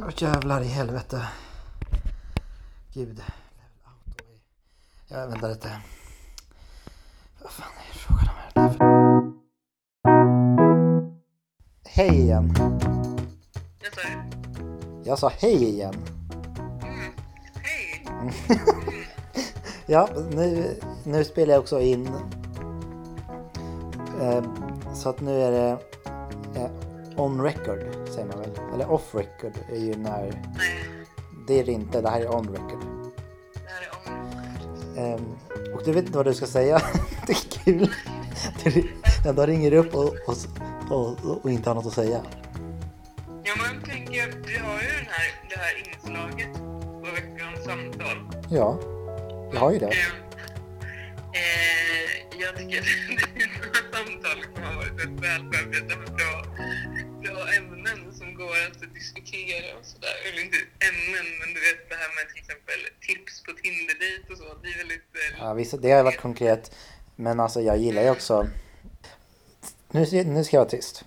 Åh jävlar i helvete. Gud. Jag väntar lite. Vad fan är det frågan om här? Hej igen. Jag sa Jag sa hej igen. mm, hej. Ja, nu, nu spelar jag också in. Eh, så att nu är det eh, on record säger man väl? Eller off record är ju när Nej, det är det inte. Det här är on record. det här är om. Ehm, och du vet inte vad du ska säga. det är kul. Du ändå ringer upp och, och, och, och inte har något att säga. Ja, man tänker, vi har ju den här, det här inslaget på veckans samtal. Ja, jag har ju det. Eh, eh, jag tycker att dina samtal kommer ha varit väldigt väl diskutera och sådär. Eller inte ämnen, men du vet det här med till exempel tips på Tinder-dejt och så. Det är väldigt... Eh, Ja, visst, det har varit konkret. Men alltså jag gillar ju också... Nu, nu ska jag vara tyst.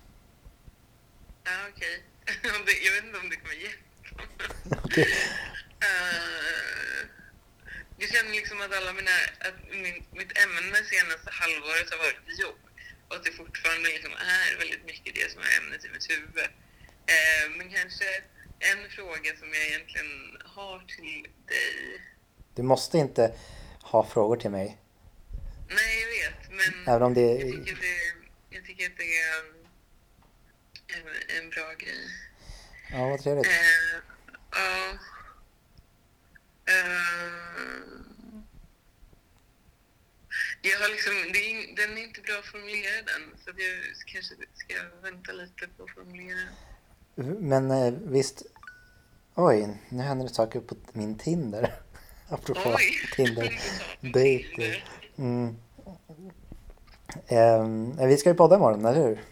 Ja, okej. Det- jag vet inte om det kommer hjälpa. Okej. Eh, jag känner liksom att alla mina, att min, mitt ämne senaste halvåret har varit jobb och att det fortfarande liksom är väldigt mycket det som är ämnet i mitt huvud. Eh, men kanske en fråga som jag egentligen har till dig. Du måste inte ha frågor till mig. Nej, jag vet, men Även om det jag, tycker det, jag tycker att det är en, en, en bra grej. Ja, vad trevligt. Eh, Ja. Eh, Jag har liksom, det är, den är inte bra formulerad än, så jag kanske ska vänta lite på att formulera den. Men eh, visst... Oj, nu händer det saker på min Tinder. Apropå Oj! Tinder. Tinder. Dejt. Mm. Ehm, vi ska ju podda imorgon, eller hur?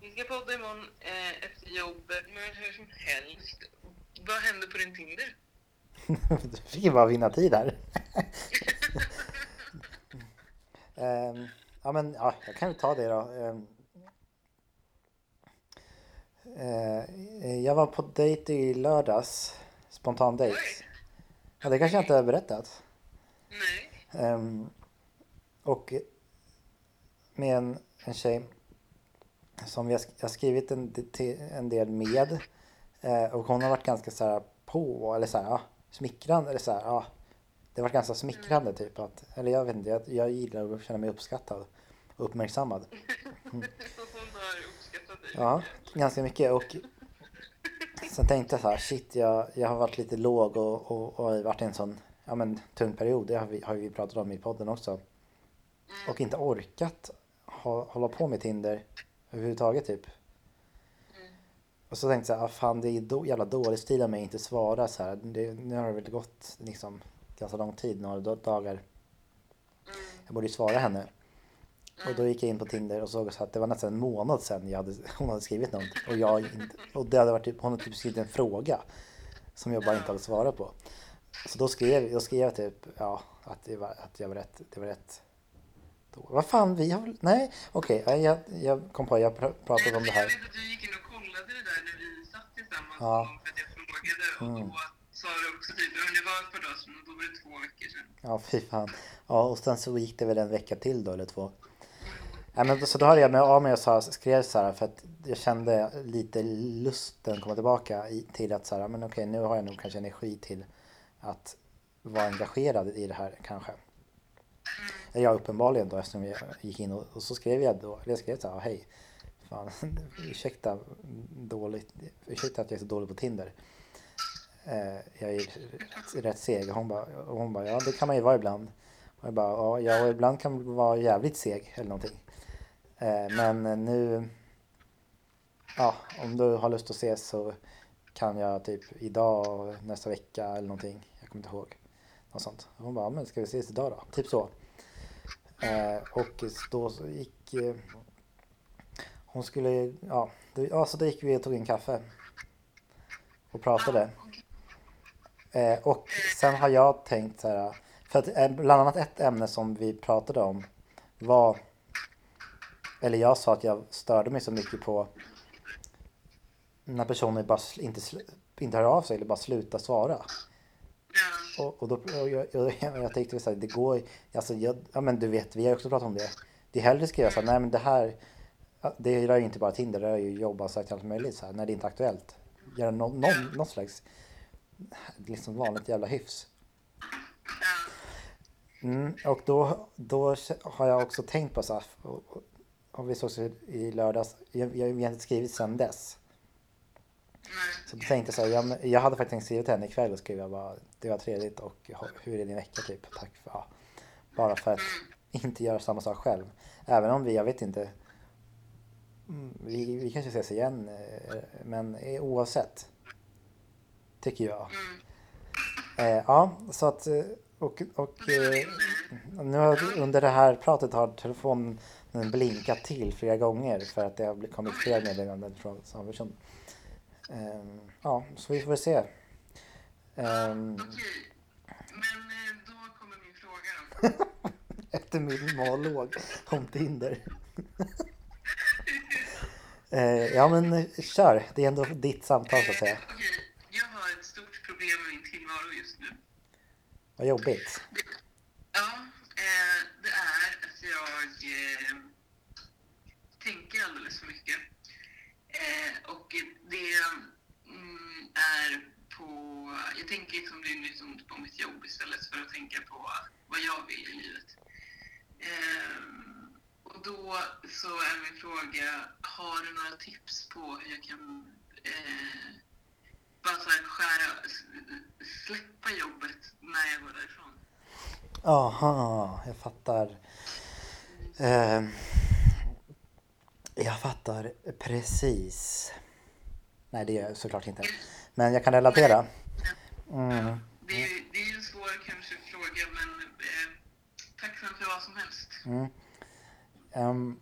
Vi ska podda imorgon eh, efter jobbet, men hur som helst. Vad händer på din Tinder? Du fick ju bara vinna tid här. Ehm, ja men ja, jag kan väl ta det då. Eh, jag var på dejt i lördags. Spontan dejt. Ja, det kanske jag inte har berättat. Nej. Ehm, och med en, en tjej som jag, jag skrivit en, en del med. Eh, och hon har varit ganska så här på, eller så här, ja, smickrande, eller så här, ja. Det har varit ganska smickrande typ att, eller jag vet inte, jag, jag gillar att känna mig uppskattad och uppmärksammad. Dig. Ja, ganska mycket och sen tänkte jag så här, shit jag, jag har varit lite låg och, och, och har varit i en sån, ja men tung period, det har vi, har vi pratat om i podden också. Och inte orkat ha, hålla på med Tinder överhuvudtaget typ. Och så tänkte jag så här, ah, fan det är då, jävla dålig stil av mig att inte svara så här. Det, nu har det väl gått liksom ganska lång tid, några dagar. Jag borde ju svara henne. Och då gick jag in på Tinder och såg så att det var nästan en månad sedan jag hade, hon hade skrivit något. Och, jag inte, och det hade varit typ, hon hade typ skrivit en fråga som jag bara inte hade svarat på. Så då skrev, då skrev jag typ ja, att, det var, att jag var rätt. Det var rätt då. Vad fan, vi har väl... Nej, okej. ja, jag, jag kom på, jag pr- pratade om det här. du gick in och kollade det där när vi satt tillsammans Ja. för att jag frågade och Mm. då sa du också typ, ja det var ett par dagar sedan och då var det två veckor sedan. Ja, fy fan. Ja, och sen så gick det väl en vecka till då, eller två. Ja, men, så då hörde jag mig av mig och sa, skrev så här för att jag kände lite lusten komma tillbaka i, till att så här, men okej, nu har jag nog kanske energi till att vara engagerad i det här kanske. Jag uppenbarligen då eftersom jag gick in och, och så skrev jag då, eller jag skrev så här, hej, fan, ursäkta dåligt, ursäkta att jag är så dålig på Tinder. Eh, jag är rätt, rätt seg och hon bara, hon bara, ja det kan man ju vara ibland. Och jag bara, ja, ja och ibland kan man vara jävligt seg eller någonting. Eh, men nu, ja om du har lust att ses så kan jag typ idag nästa vecka eller någonting. Jag kommer inte ihåg. Något sånt. Hon bara, men ska vi ses idag då? Typ så. Eh, och då så gick eh, hon skulle, ja, ja så då gick vi och tog en kaffe. Och pratade. Eh, och sen har jag tänkt så här, för att bland annat ett ämne som vi pratade om var, eller jag sa att jag störde mig så mycket på när personer bara inte, inte hör av sig eller bara slutar svara. Ja. Och, och då, och jag, jag, jag tänkte så här, det går alltså jag, ja men du vet, vi har också pratat om det. Det är hellre skriva så här, nej men det här, det rör ju inte bara Tinder, det rör ju jobb och allt möjligt så här, när det inte är aktuellt. Göra no, någon, någon slags, liksom vanligt jävla hyfs. Mm, och då, då har jag också tänkt på så här, och, och, och vi sågs i lördags, jag, jag, vi har inte skrivit sedan dess. Nej. Så då tänkte jag så här, jag, jag hade faktiskt skriva till henne ikväll och skriva bara det var trevligt och hur är din vecka typ, tack för, ja. Bara för att inte göra samma sak själv. Även om vi, jag vet inte, mm, vi, vi kanske ses igen eh, men eh, oavsett. Tycker jag. Mm. Eh, ja, så att och, och, och eh, din... nu under det här pratet har telefonen blinkat till flera gånger för att det har kommit fler meddelanden från samma person. Ehm, ja, så vi får väl se. Ehm, Okej. Men eh, då kommer min fråga då. efter min monolog om Tinder. Eh, ja men eh, kör, det är ändå ditt samtal så att säga. Okej, jag har ett stort problem med min tillvaro just nu. Vad jobbigt. Ja, eh, det är att jag eh, tänker alldeles för mycket. Eh, och det mm, är på... Jag tänker liksom dygnet liksom på mitt jobb istället för att tänka på vad jag vill i livet. Eh, och då så är min fråga, har du några tips på hur jag kan eh, bara så här skära, släppa jobbet när jag går därifrån? Aha, jag fattar. Eh, jag fattar precis. Nej, det gör jag såklart inte. Men jag kan relatera. Mm. Det är, det är ju en svår kanske fråga, men eh, tacksam för vad som helst. Mm. Ehm,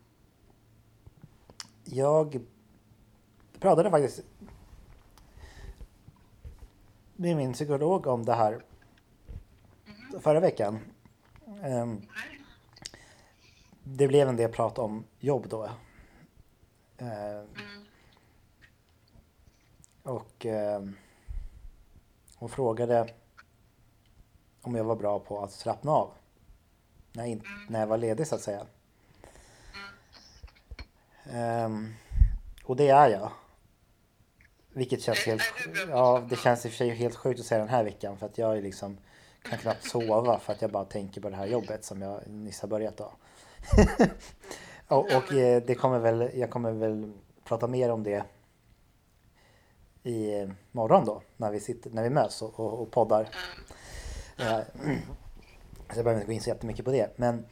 jag pratade faktiskt med min psykolog om det här förra veckan. Nej. det blev en del prat om jobb då. Ehm, Mm. Och ehm, hon frågade om jag var bra på att slappna av. När, jag när jag var ledig så att säga. Ehm, och det är jag. Vilket känns helt... Ja, det känns i och för sig helt sjukt att säga den här veckan för att jag är liksom kan knappt sova för att jag bara tänker på det här jobbet som jag nyss har börjat då. och och eh, det kommer väl, jag kommer väl prata mer om det i eh, morgon då när vi, sitter, när vi möts och, och, och poddar. Eh, Så jag behöver inte gå in så jättemycket på det. Men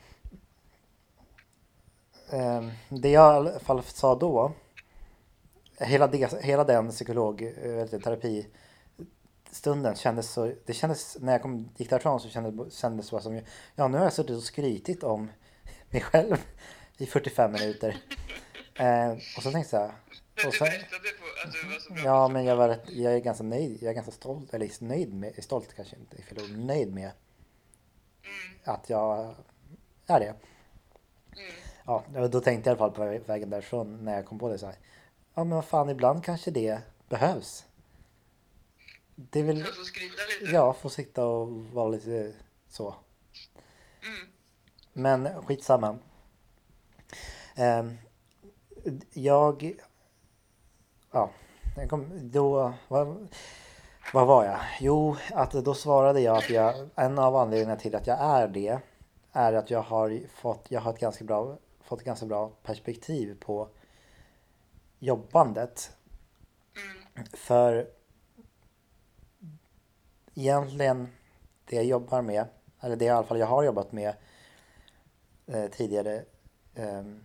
eh, det jag i alla fall sa då. Hela, det, hela den psykolog, eh, vet du, terapistunden kändes så. Det kändes när jag kom, gick därifrån så kändes, kändes det som. Ja, nu har jag suttit och skrytit om mig själv i 45 minuter. Eh, och så tänkte jag. Men Och du sen, berättade på att du var så bra Ja, men jag, var rätt, jag är ganska nöjd. Jag är ganska stolt, eller nöjd med, stolt kanske inte ord, nöjd med Mm. att jag är det. Mm. Ja, då tänkte jag i alla fall på vä- vägen därifrån när jag kom på det så här. Ja, men vad fan, ibland kanske det behövs. Det är väl, Alltså skryta lite. ja, få sitta och vara lite så. Mm. Men skitsamma. Ehm, jag... Ja, kom, då... Vad, vad var jag? Jo, att då svarade jag att jag, en av anledningarna till att jag är det är att jag har fått, jag har ett ganska bra, fått ett ganska bra perspektiv på jobbandet. Mm. För egentligen det jag jobbar med, eller det i alla fall jag har jobbat med eh, tidigare. ehm,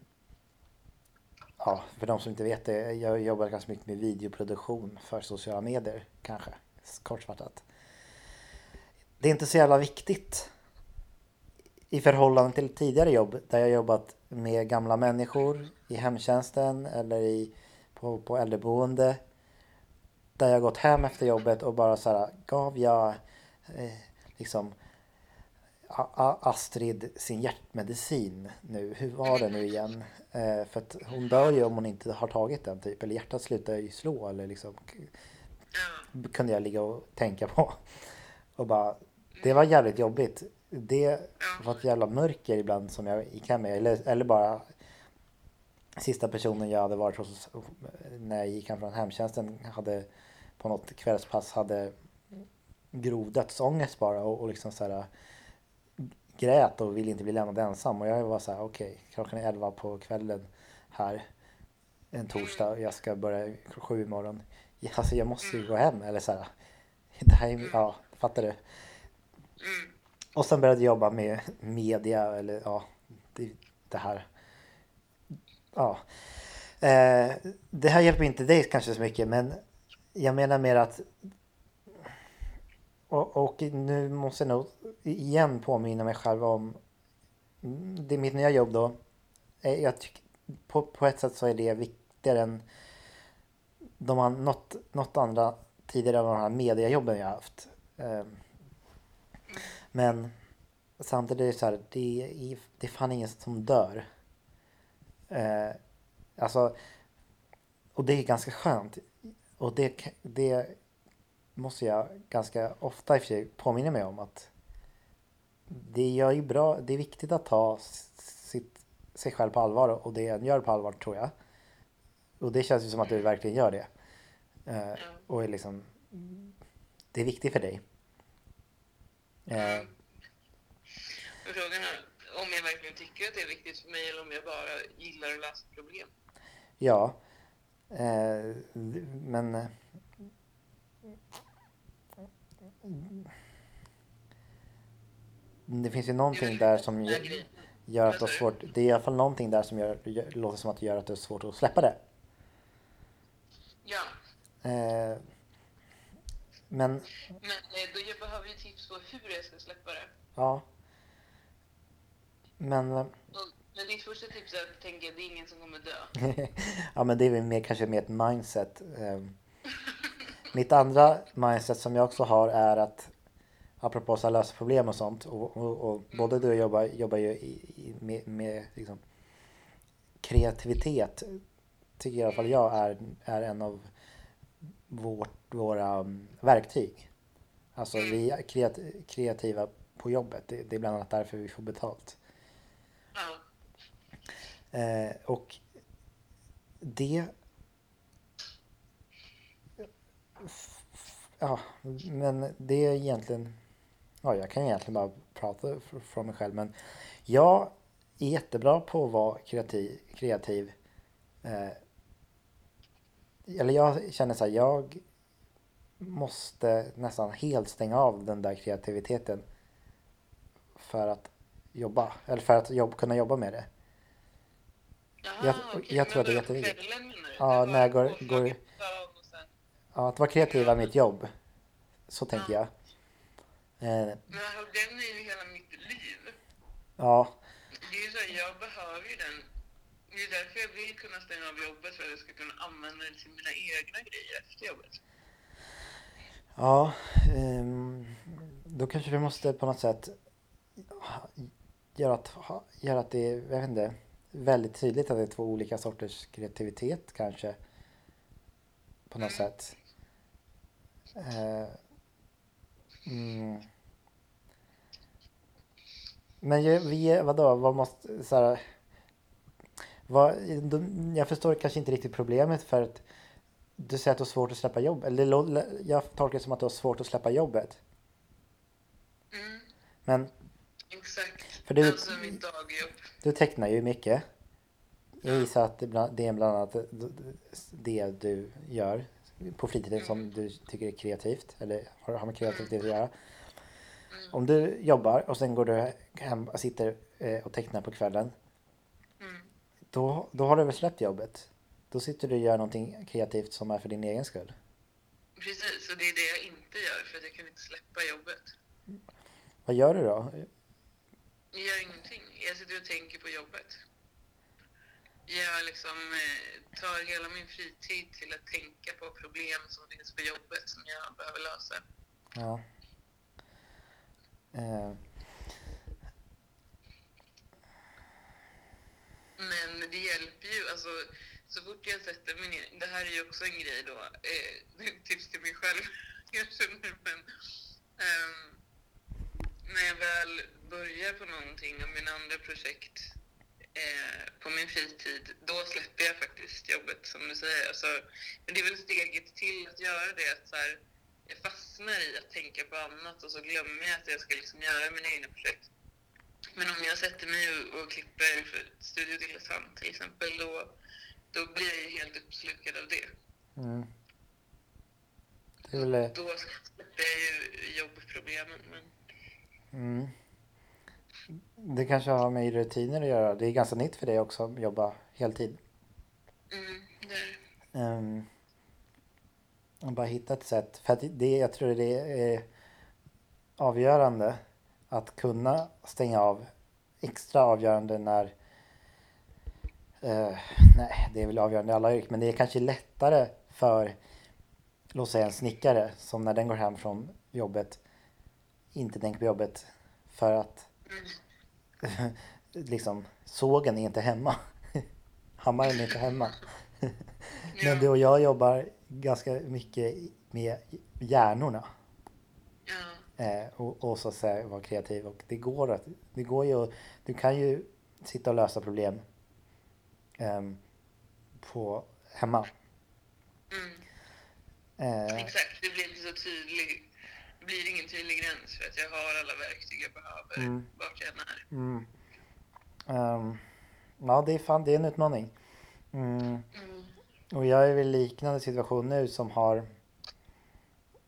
ja, för de som inte vet det, jag jobbar ganska mycket med videoproduktion för sociala medier kanske, kortfattat. Det är inte så jävla viktigt i förhållande till tidigare jobb där jag jobbat med gamla människor i hemtjänsten eller i, på, på äldreboende. Där jag gått hem efter jobbet och bara så här gav jag eh, liksom Astrid sin hjärtmedicin nu. Hur var det nu igen? Eh, för att hon dör ju om hon inte har tagit den typ. Eller hjärtat slutar ju slå eller liksom. Kunde jag ligga och tänka på. Och bara, det var jävligt jobbigt. Det var ett jävla mörker ibland som jag gick hem med. Eller, eller bara sista personen jag hade varit hos när jag gick hem från hemtjänsten hade på något kvällspass hade grov dödsångest bara och, och liksom så här grät och ville inte bli lämnad ensam och jag var så här okej klockan är 11 på kvällen här en torsdag och jag ska börja sju imorgon. Alltså jag måste ju gå hem eller så här. Det här är, ja, fattar du? Och sen började jag jobba med media eller ja, det, det här. Ja. Eh, det här hjälper inte dig kanske så mycket men jag menar mer att och, och nu måste jag nog igen påminna mig själv om mm, det är mitt nya jobb då. Eh, jag tycker, på, på ett sätt så är det viktigare än de har något, något andra tidigare av de här mediajobben jag haft. Ehm, men samtidigt är det så här, det är, det är fan ingen som dör. Eh, alltså, och det är ganska skönt. Och det, det måste jag ganska ofta i och för sig påminna mig om att det gör ju bra, det är viktigt att ta sitt, sig själv på allvar och det en gör på allvar tror jag. Och det känns ju som att du verkligen gör det. Eh, och är liksom, det är viktigt för dig. Eh, frågan är om jag verkligen tycker att det är viktigt för mig eller om jag bara gillar att lösa problem. Ja. Eh, men... eh, Det finns ju någonting där som gör, att det är svårt. Det är i alla fall någonting där som gör, låter som att det gör att det är svårt att släppa det. Ja, Eh, men men eh, då jag behöver ju tips på hur jag ska släppa det. ja. Men, eh, men ditt första tips är att tänka att det är ingen som kommer dö. ja men det är väl mer, kanske mer ett mindset. Eh, mitt andra mindset som jag också har är att apropå här lösa problem och sånt och, och, och både du och jag jobbar, jobbar ju i, i, med, med liksom, kreativitet tycker i alla fall jag är, är en av vårt, våra um, verktyg. Alltså vi är kreat, kreativa på jobbet. Det, det är bland annat därför vi får betalt. Ja. Eh, och det... Ja, men det är egentligen... Ja, jag kan egentligen bara prata fr- från mig själv. Men jag är jättebra på att vara kreativ. kreativ. Eh, eller jag känner så här, jag måste nästan helt stänga av den där kreativiteten för att jobba, eller för att jobb, kunna jobba med det. Jaha, Jag- okej, jag tror att det är jätteviktigt. Ja, när jag går- går- Ja, att vara kreativ är mitt jobb. Så tänker jag. Eh, Men alltså, den är ju hela mitt liv. ja, Det är ju så jag behöver ju den. Det är därför jag vill kunna stänga av jobbet, för att jag ska kunna använda den till mina egna grejer efter jobbet. ja. ehm, då kanske vi måste på något sätt göra att, göra att det är, jag vet inte, väldigt tydligt att det är två olika sorters kreativitet kanske. På något sätt. Eh, mm. Men ju- vi, vadå, vad måste, så här, vad, de- jag förstår kanske inte riktigt problemet för att du säger att du har svårt att släppa jobb. Eller jag tolkar det som att du har svårt att släppa jobbet. Mm, Men exakt. För du- Alltså mitt dagjobb. du tecknar ju mycket. Jag gissar att det är bland annat det du gör på fritiden som du tycker är kreativt. Eller har med kreativitet att göra. Om du jobbar och sen går du hem och sitter eh, och tecknar på kvällen. Mm. Då, då har du väl släppt jobbet? Då sitter du och gör någonting kreativt som är för din egen skull. Precis, och det är det jag inte gör, för att jag kan inte släppa jobbet. Vad gör du då? Jag gör ingenting. Jag sitter och tänker på jobbet jag liksom eh, tar hela min fritid till att tänka på problem som finns på jobbet som jag behöver lösa. Ja. Eh. Men det hjälper ju. Alltså, så fort jag sätter mig ner, det här är ju också en grej då, eh, tips till mig själv kanske nu, men eh, när jag väl börjar på någonting av mina andra projekt eh, på min fritid, då släpper jag faktiskt jobbet som du säger. Alltså, men det är väl steget till att göra det, att så här, jag fastnar i att tänka på annat och så glömmer jag att jag ska liksom göra mina egna projekt. Men om jag sätter mig och, och klipper för Studio Dilettant till exempel, då, då blir jag ju helt uppslukad av det. Mm. Det är väl, Då släpper jag ju jobbproblemen. Men, mm. Det kanske har med rutiner att göra. Det är ganska nytt för dig också att jobba heltid. mm, där. Um, och bara hitta ett sätt. För att det, jag tror det är avgörande att kunna stänga av. Extra avgörande när... eh, nej, det är väl avgörande i alla yrken. Men det är kanske lättare för, låt säga en snickare som när den går hem från jobbet inte tänker på jobbet för att. liksom sågen är inte hemma. Hammaren är inte hemma. Men du och jag jobbar ganska mycket med hjärnorna. Eh, och, och så att säga vara kreativ. Och det går att, det går ju, du kan ju sitta och lösa problem ehm, på, hemma. Mm. Eh, Exakt, det blir inte så tydlig, det blir ingen tydlig gräns för att jag har alla verktyg jag behöver Mm. vart jag än är. mm. Ehm, ja, det är fan, det är en utmaning. Mm. Mm. Och jag är väl i liknande situation nu som har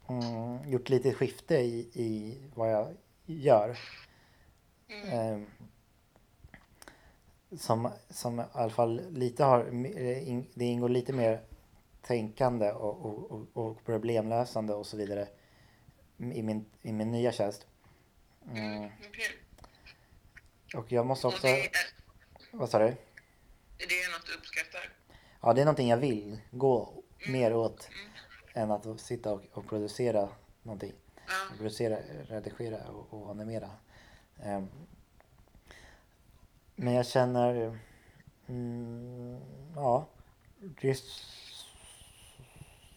mm, gjort lite skifte i, i vad jag gör. Ehm, som, som i alla fall lite har, det ingår lite mer tänkande och, och, och, och problemlösande och så vidare i min, i min nya tjänst. Mm. Mm. okej. Och jag måste också, är, vad sa du? är det något du uppskattar? Ja, det är någonting jag vill gå mer åt Mm. än att sitta och, och producera någonting. Ja. Producera, redigera och, och animera. Ehm, men jag känner... Mm, ja. Det är,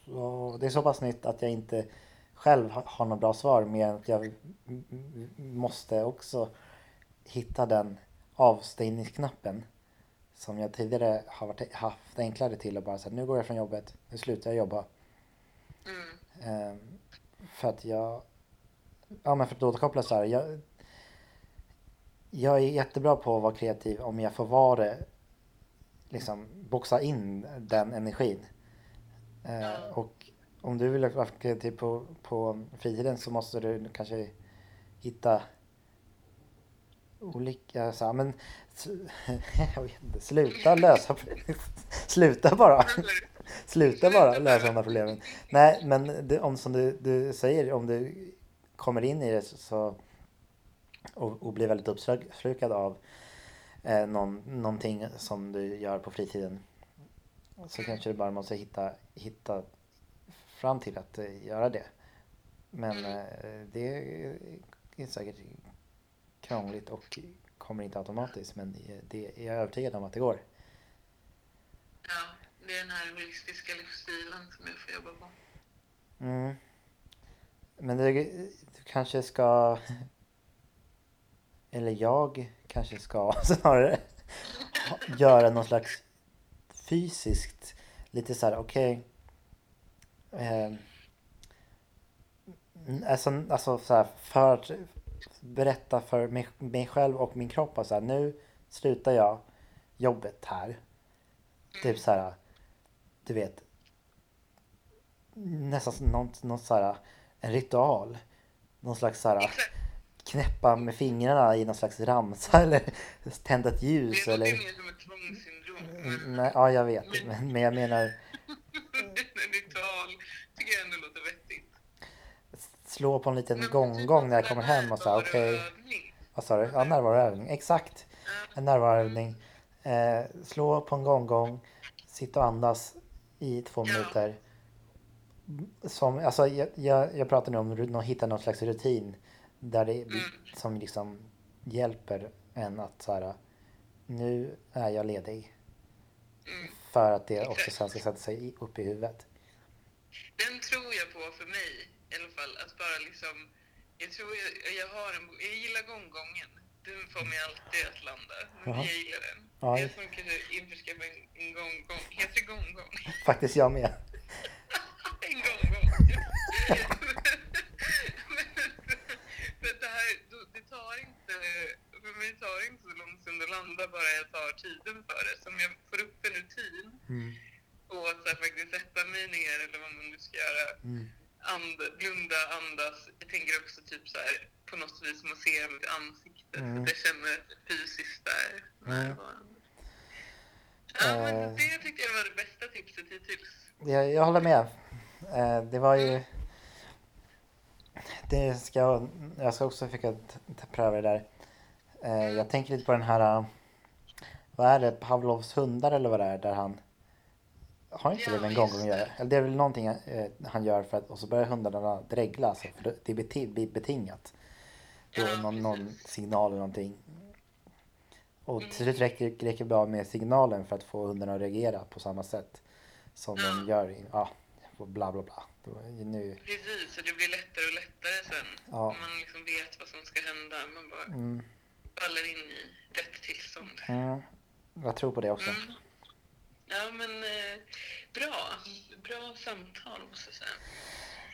så, det är så pass nytt att jag inte själv ha- har något bra svar. Men att jag måste också hitta den avstängningsknappen. Som jag tidigare har varit, haft enklare till att bara säga nu går jag från jobbet, nu slutar jag jobba. Mm. Ehm, för att jag... Ja men för att återkoppla så här. Jag, jag är jättebra på att vara kreativ om jag får vara det. Liksom boxa in den energin. Ja. och om du vill vara kreativ på, på fritiden så måste du kanske hitta olika så här, men jag vet inte, sluta lösa sluta bara. Sluta bara lösa de här problemen. Nej, men det, om som du, du säger, om du kommer in i det så och, och blir väldigt uppslukad av eh, någon, någonting som du gör på fritiden så kanske du bara måste hitta, hitta fram till att eh, göra det. Men eh, det är säkert krångligt och kommer inte automatiskt men det är jag är övertygad om att det går. ja, det är den här holistiska livsstilen som jag får jobba på. Mm. Men du, du kanske ska... Eller jag kanske ska snarare göra någon slags fysiskt, lite så här, okej. Eh, alltså, alltså så här, för att berätta för mig, mig själv och min kropp att så här, nu slutar jag jobbet här. Typ så här, du vet, nästan som något, något så här, en ritual. Någon slags så här, knäppa med fingrarna i någon slags ramsa eller tända ett Det ljus är eller... mer som ett tvångssyndrom. Men Nej, ja, jag vet. Men, men jag menar, en ritual tycker jag ändå låter vettigt. Slå på en liten gånggång när jag kommer hem och här, okej. närvaroövning. Vad sa du? Ja, närvaroövning. Exakt. En närvaroövning. Eh, slå på en gånggång. Sitta och andas i två minuter. Som, alltså, jag, jag, jag pratar nu om att hitta någon slags rutin där det, Mm. som liksom hjälper en att så här, nu är jag ledig. Mm. För att det också sen ska sätta sig upp i huvudet. Den tror jag på för mig i alla fall. Att bara liksom... Jag tror jag, jag har en... Jag gillar gånggången. Den får mig alltid att landa. Men Jaha. jag gillar den. Ja. Jag får kanske införskaffa en, en gånggång. Heter det gånggång? Faktiskt jag med. en gånggång. Men det här, då- det tar inte... För mig tar det inte så lång stund att landa bara jag tar tiden för det. Så om jag får upp en rutin Mm. och att så här, faktiskt sätta mig ner eller vad man nu ska göra. Mm. And, blunda, andas. Jag tänker också typ så här på något vis massera mitt ansikte. Mm. Så att jag känner fysiskt där närvarande. Ja, Eh. men det tyckte jag var det bästa tipset hittills. Jag, jag håller med. Eh, det var ju... Det ska, jag ska också försöka pröva det där. Eh, jag tänker lite på den här... eh, Vad är det? Pavlovs hundar eller vad det är? Där han... Har inte Ja, det en gånggång att göra? Eller det är väl någonting eh, han gör för att... Och så börjar hundarna dregla. Så för det blir beti- blir betingat. Då Ja, någon, någon signal eller någonting. Och till slut räcker räcker det bra med signalen för att få hundarna att reagera på samma sätt. Som de gör. i- Ja, bla bla bla. Är Nu, Precis, så det blir lättare och lättare sen. Ja. Om man liksom vet vad som ska hända. Man bara mm, faller in i rätt tillstånd. mm, jag tror på det också. Mm. Ja, men eh, bra. Bra samtal måste jag säga.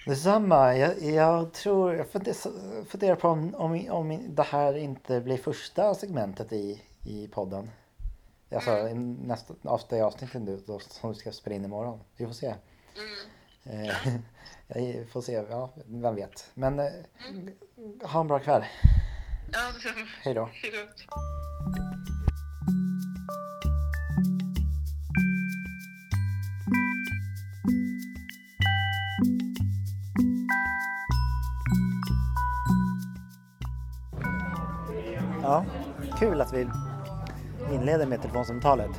Detsamma. Jag, jag tror, jag funder- funderar på om, om, om det här inte blir första segmentet i, i podden. Alltså Mm. nästa avsnitt, avsnittet nu då, som vi ska spela in imorgon. Vi får se. Mm. Eh, jag får se, ja, vem vet. Men eh, Mm. ha en bra kväll. Ja. Hej då. Hej då. Ja, kul att vi inleder med telefonsamtalet.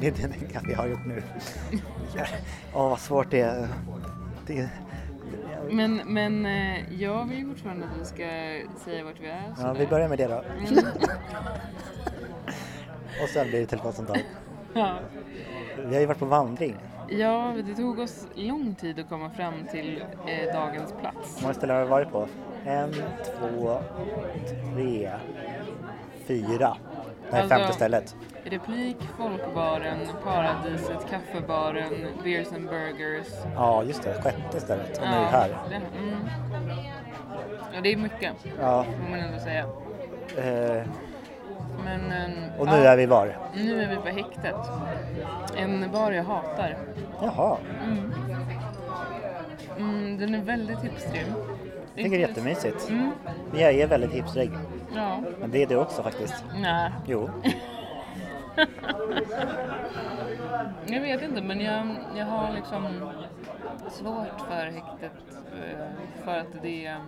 Det är det vi har gjort nu. Åh, vad svårt det är. Det, Men, men eh, jag vill fortfarande att vi ska säga vart vi är. ja, vi börjar med det då. Och sen blir det telefonsamtal. Ja. Vi har ju varit på vandring. ja, det tog oss lång tid att komma fram till eh, dagens plats. Hur många ställen har vi varit på? En, två, tre, fyra. Det här Alltså- femte stället. Replik, Folkbaren, Paradiset, Kaffebaren, Beers and Burgers. Ja, just det. Sjätte stället. Och nu är vi här. Det, mm. ja, det är mycket, Ja, får man ändå säga. eh, Men, eh, och nu ja, är vi var? nu är vi på häktet. En bar jag hatar. Jaha, Mm, den är väldigt hipstrig. jag tycker det är jättemysigt. Mm, Jag är väldigt hipstrig. Ja, Men det är du också faktiskt. nej. Jo. Jag vet inte, men jag, jag har liksom svårt för häktet eh, för att det eh,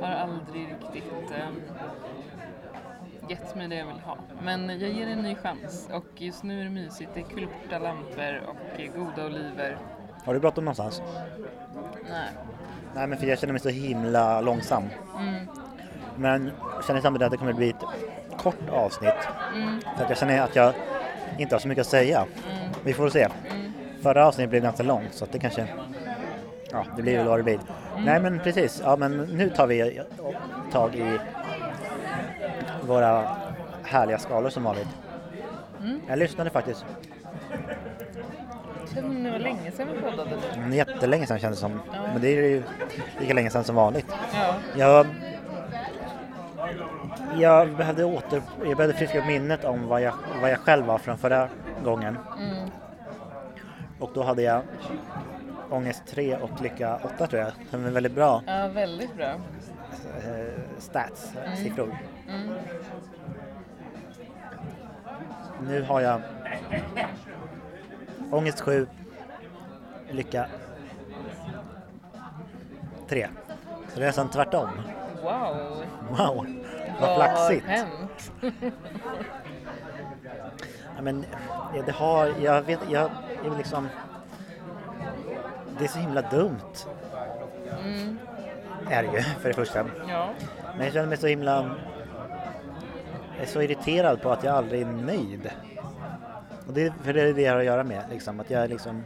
har aldrig riktigt eh, gett mig det jag vill ha. Men jag ger det en ny chans och just nu är det mysigt. Det är kulörta lampor och goda oliver. Har du bråttom någonstans? Nej. Nej, men för jag känner mig så himla långsam. Mm. Men jag känner samtidigt att det kommer bli ett kort avsnitt. Mm. För att jag känner att jag inte har så mycket att säga. Mm. Vi får se. Mm. Förra avsnittet blev ganska långt så att det kanske... Ja, det blir väl vad det blir. Nej men precis. Ja men nu tar vi tag i våra härliga skalor som vanligt. Jag lyssnade faktiskt. Det var länge sedan vi poddade. Mm, Jättelänge sedan kändes det som. Ja. Men det är ju lika länge sedan som vanligt. Ja. Jag, jag, behövde åter, jag behövde friska upp minnet om vad jag, vad jag själv var från förra gången. Mm. Och då hade jag ångest 3 och lycka 8 tror jag. Som är väldigt bra ja, väldigt bra. eh, stats, siffror. Mm. Nu har jag ångest 7, lycka 3. Så det är nästan tvärtom. Wow! Wow, vad har flaxigt. hänt? Ja, men ja, det har, jag vet, jag är liksom... Det är så himla dumt. Är det ju, för det första. Ja. Men jag känner mig så himla... är så irriterad på att jag aldrig är nöjd. Och det, för det är det jag har att göra med, liksom, att jag är liksom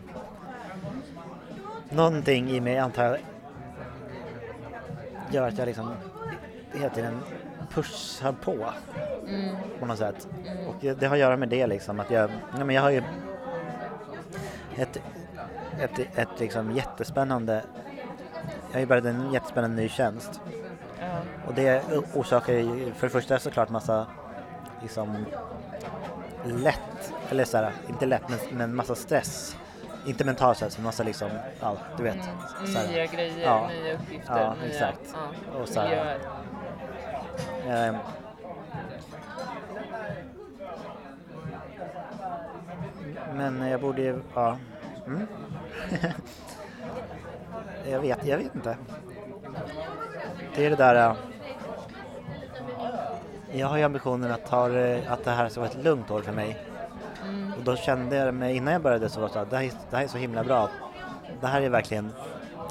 någonting i mig antar jag gör att jag liksom hela tiden pushar på Mm. på något sätt. Och det, har att göra med det liksom att jag, nej men jag har ju ett, ett, ett liksom jättespännande, jag har ju börjat en jättespännande ny tjänst Ja. och det orsakar ju för det första såklart massa liksom lätt, eller så här, inte lätt men, men massa stress. Inte mental stress men massa liksom, ja du vet. här. Nya grejer, Ja. nya uppgifter, Ja, nya exakt. Ja, Och så här- miljöer. Ehm. Men jag borde ju, ja. Mm. jag vet, jag vet inte. Det är det där. Jag har ju ambitionen att, det- att det här ska vara ett lugnt år för mig. Och då kände jag mig, innan jag började så var det så här, det här, är, det här är så himla bra. Det här är verkligen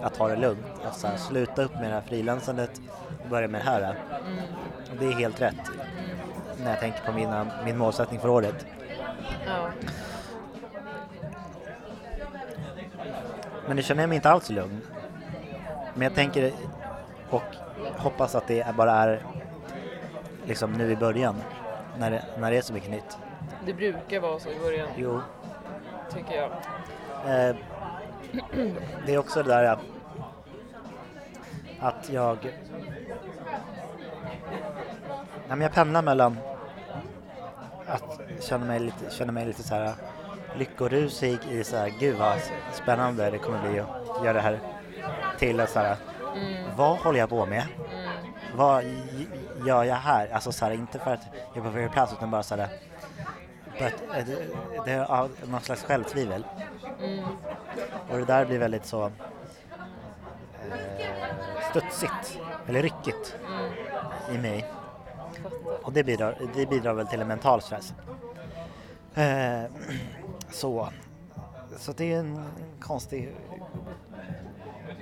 att ta det lugnt. Att så här, sluta upp med det här frilansandet börja med det här. Och det är helt rätt när jag tänker på mina, min målsättning för året. Ja. Men nu känner jag mig inte alls lugn. Men jag tänker och hoppas att det bara är liksom nu i början. När det, när det är så mycket nytt. Det brukar vara så i början, Jo. tycker jag. Eh, det är också det där att, att jag... Nej, men jag pendlar mellan att känna mig lite, känna mig lite så här lyckorusig i så här, gud vad spännande det kommer bli att göra det här till att så här, vad håller jag på med? Vad g- gör jag här? Alltså så här, inte för att jag behöver plats utan bara så här, att, eh, det, det är någon slags självtvivel. Och det där blir väldigt så studsigt, eller ryckigt i mig. Och det bidrar, det bidrar väl till en mental stress. Eh, så, så det är en konstig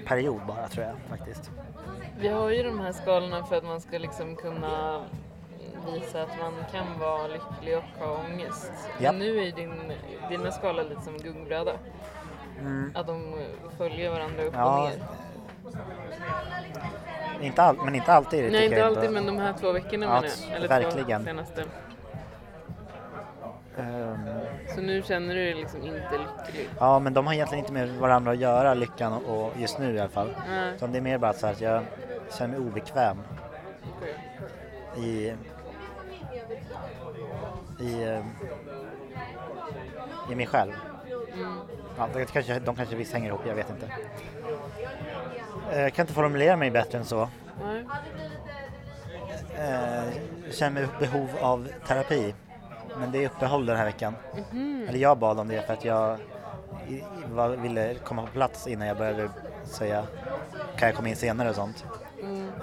period bara tror jag faktiskt. Vi har ju de här skalorna för att man ska liksom kunna visa att man kan vara lycklig och ha ångest. Men nu är din, dina skalor lite som gungbräda. Att de följer varandra upp och Mm. Ja, ner. Inte all, men inte alltid. Nej, inte jag alltid, men de här två veckorna Ja, menar jag. Eller verkligen. två senaste. Ehm, Så nu känner du dig liksom inte lycklig. Ja, men de har egentligen inte med varandra att göra, lyckan och just nu i alla fall. Nej. Utan det är mer bara så här att jag känner mig obekväm Okej. i, i, i mig själv. Ja, det kanske, de kanske visst hänger ihop, jag vet inte. Eh, Jag kan inte formulera mig bättre än så. Nej. Eh, Jag känner mig behov av terapi. Men det är uppehåll den här veckan. Eller jag bad om det för att jag ville komma på plats innan jag började säga kan jag komma in senare och sånt.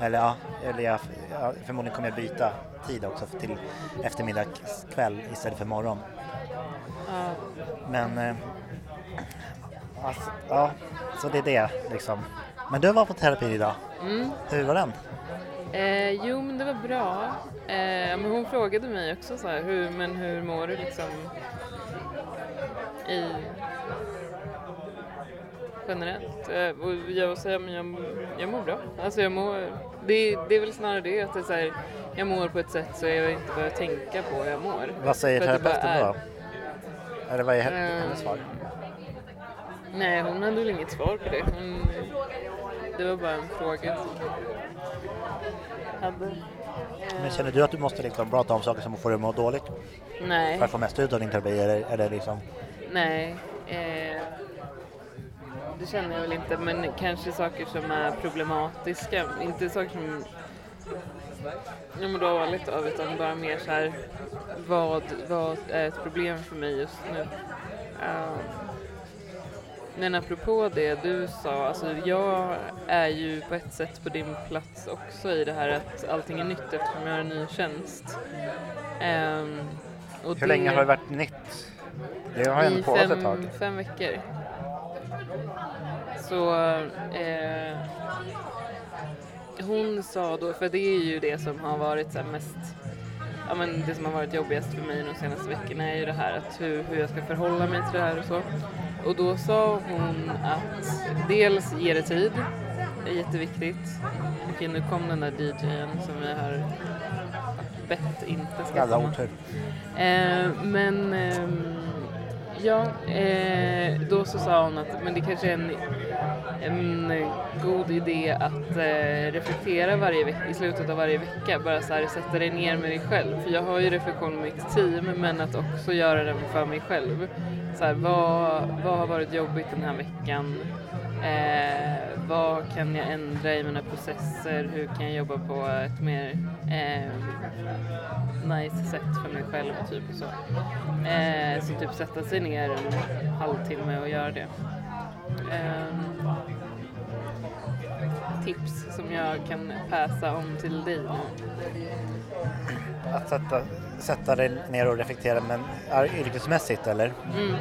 Eller ja, eller jag, ja, förmodligen kommer jag byta tid också till eftermiddagskväll istället för morgon. Ja. Men eh, alltså, ja, så det är det liksom. Men du var på terapi idag. Mm. Hur var den? Eh, jo, men det var bra. Eh, men hon frågade mig också så här, hur, men hur mår du liksom i generellt? Eh, och jag säger, men jag, jag mår bra. Alltså jag mår, det, det är väl snarare det att det är så här, jag mår på ett sätt så jag inte behöver tänka på hur jag mår. Vad säger terapeuten då? Eller vad är Eh, hennes svar? Nej, hon hade väl inget svar på det. Hon, det var bara en fråga hade. Men känner du att du måste liksom prata om saker som får dig att må dåligt Nej. för att få mest ut av din terapi eller är det liksom Nej, eh, det känner jag väl inte. Men kanske saker som är problematiska. Inte saker som jag mår dåligt av utan bara mer så här vad, vad är ett problem för mig just nu. Eh, men apropå det du sa, alltså jag är ju på ett sätt på din plats också i det här att allting är nytt eftersom jag har en ny tjänst. Och Hur länge det- har det varit nytt? Det har ju ändå pågått ett tag. fem, veckor. Så eh, hon sa då, för det är ju det som har varit så mest ja, men det som har varit jobbigast för mig de senaste veckorna är ju det här att hur, hur jag ska förhålla mig till det här och så. Och då sa hon att dels ge det tid, det är jätteviktigt. Okej, nu kom den där DJn som jag har bett inte ska komma. Eh, men ehm, ja, eh, då så sa hon att men det kanske är en, en god idé att eh, reflektera varje i slutet av varje vecka. Bara så här, sätta dig ner med dig själv. För jag har ju reflektion med mitt team men att också göra den för mig själv. Så här, vad, vad har varit jobbigt den här veckan? Eh, vad kan jag ändra i mina processer? Hur kan jag jobba på ett mer eh, nice sätt för mig själv typ så. Eh, så typ sätta sig ner en halvtimme och göra det. Ehm, tips som jag kan passa om till dig nu. Att sätta, sätta dig ner och reflektera men är yrkesmässigt eller? Mm.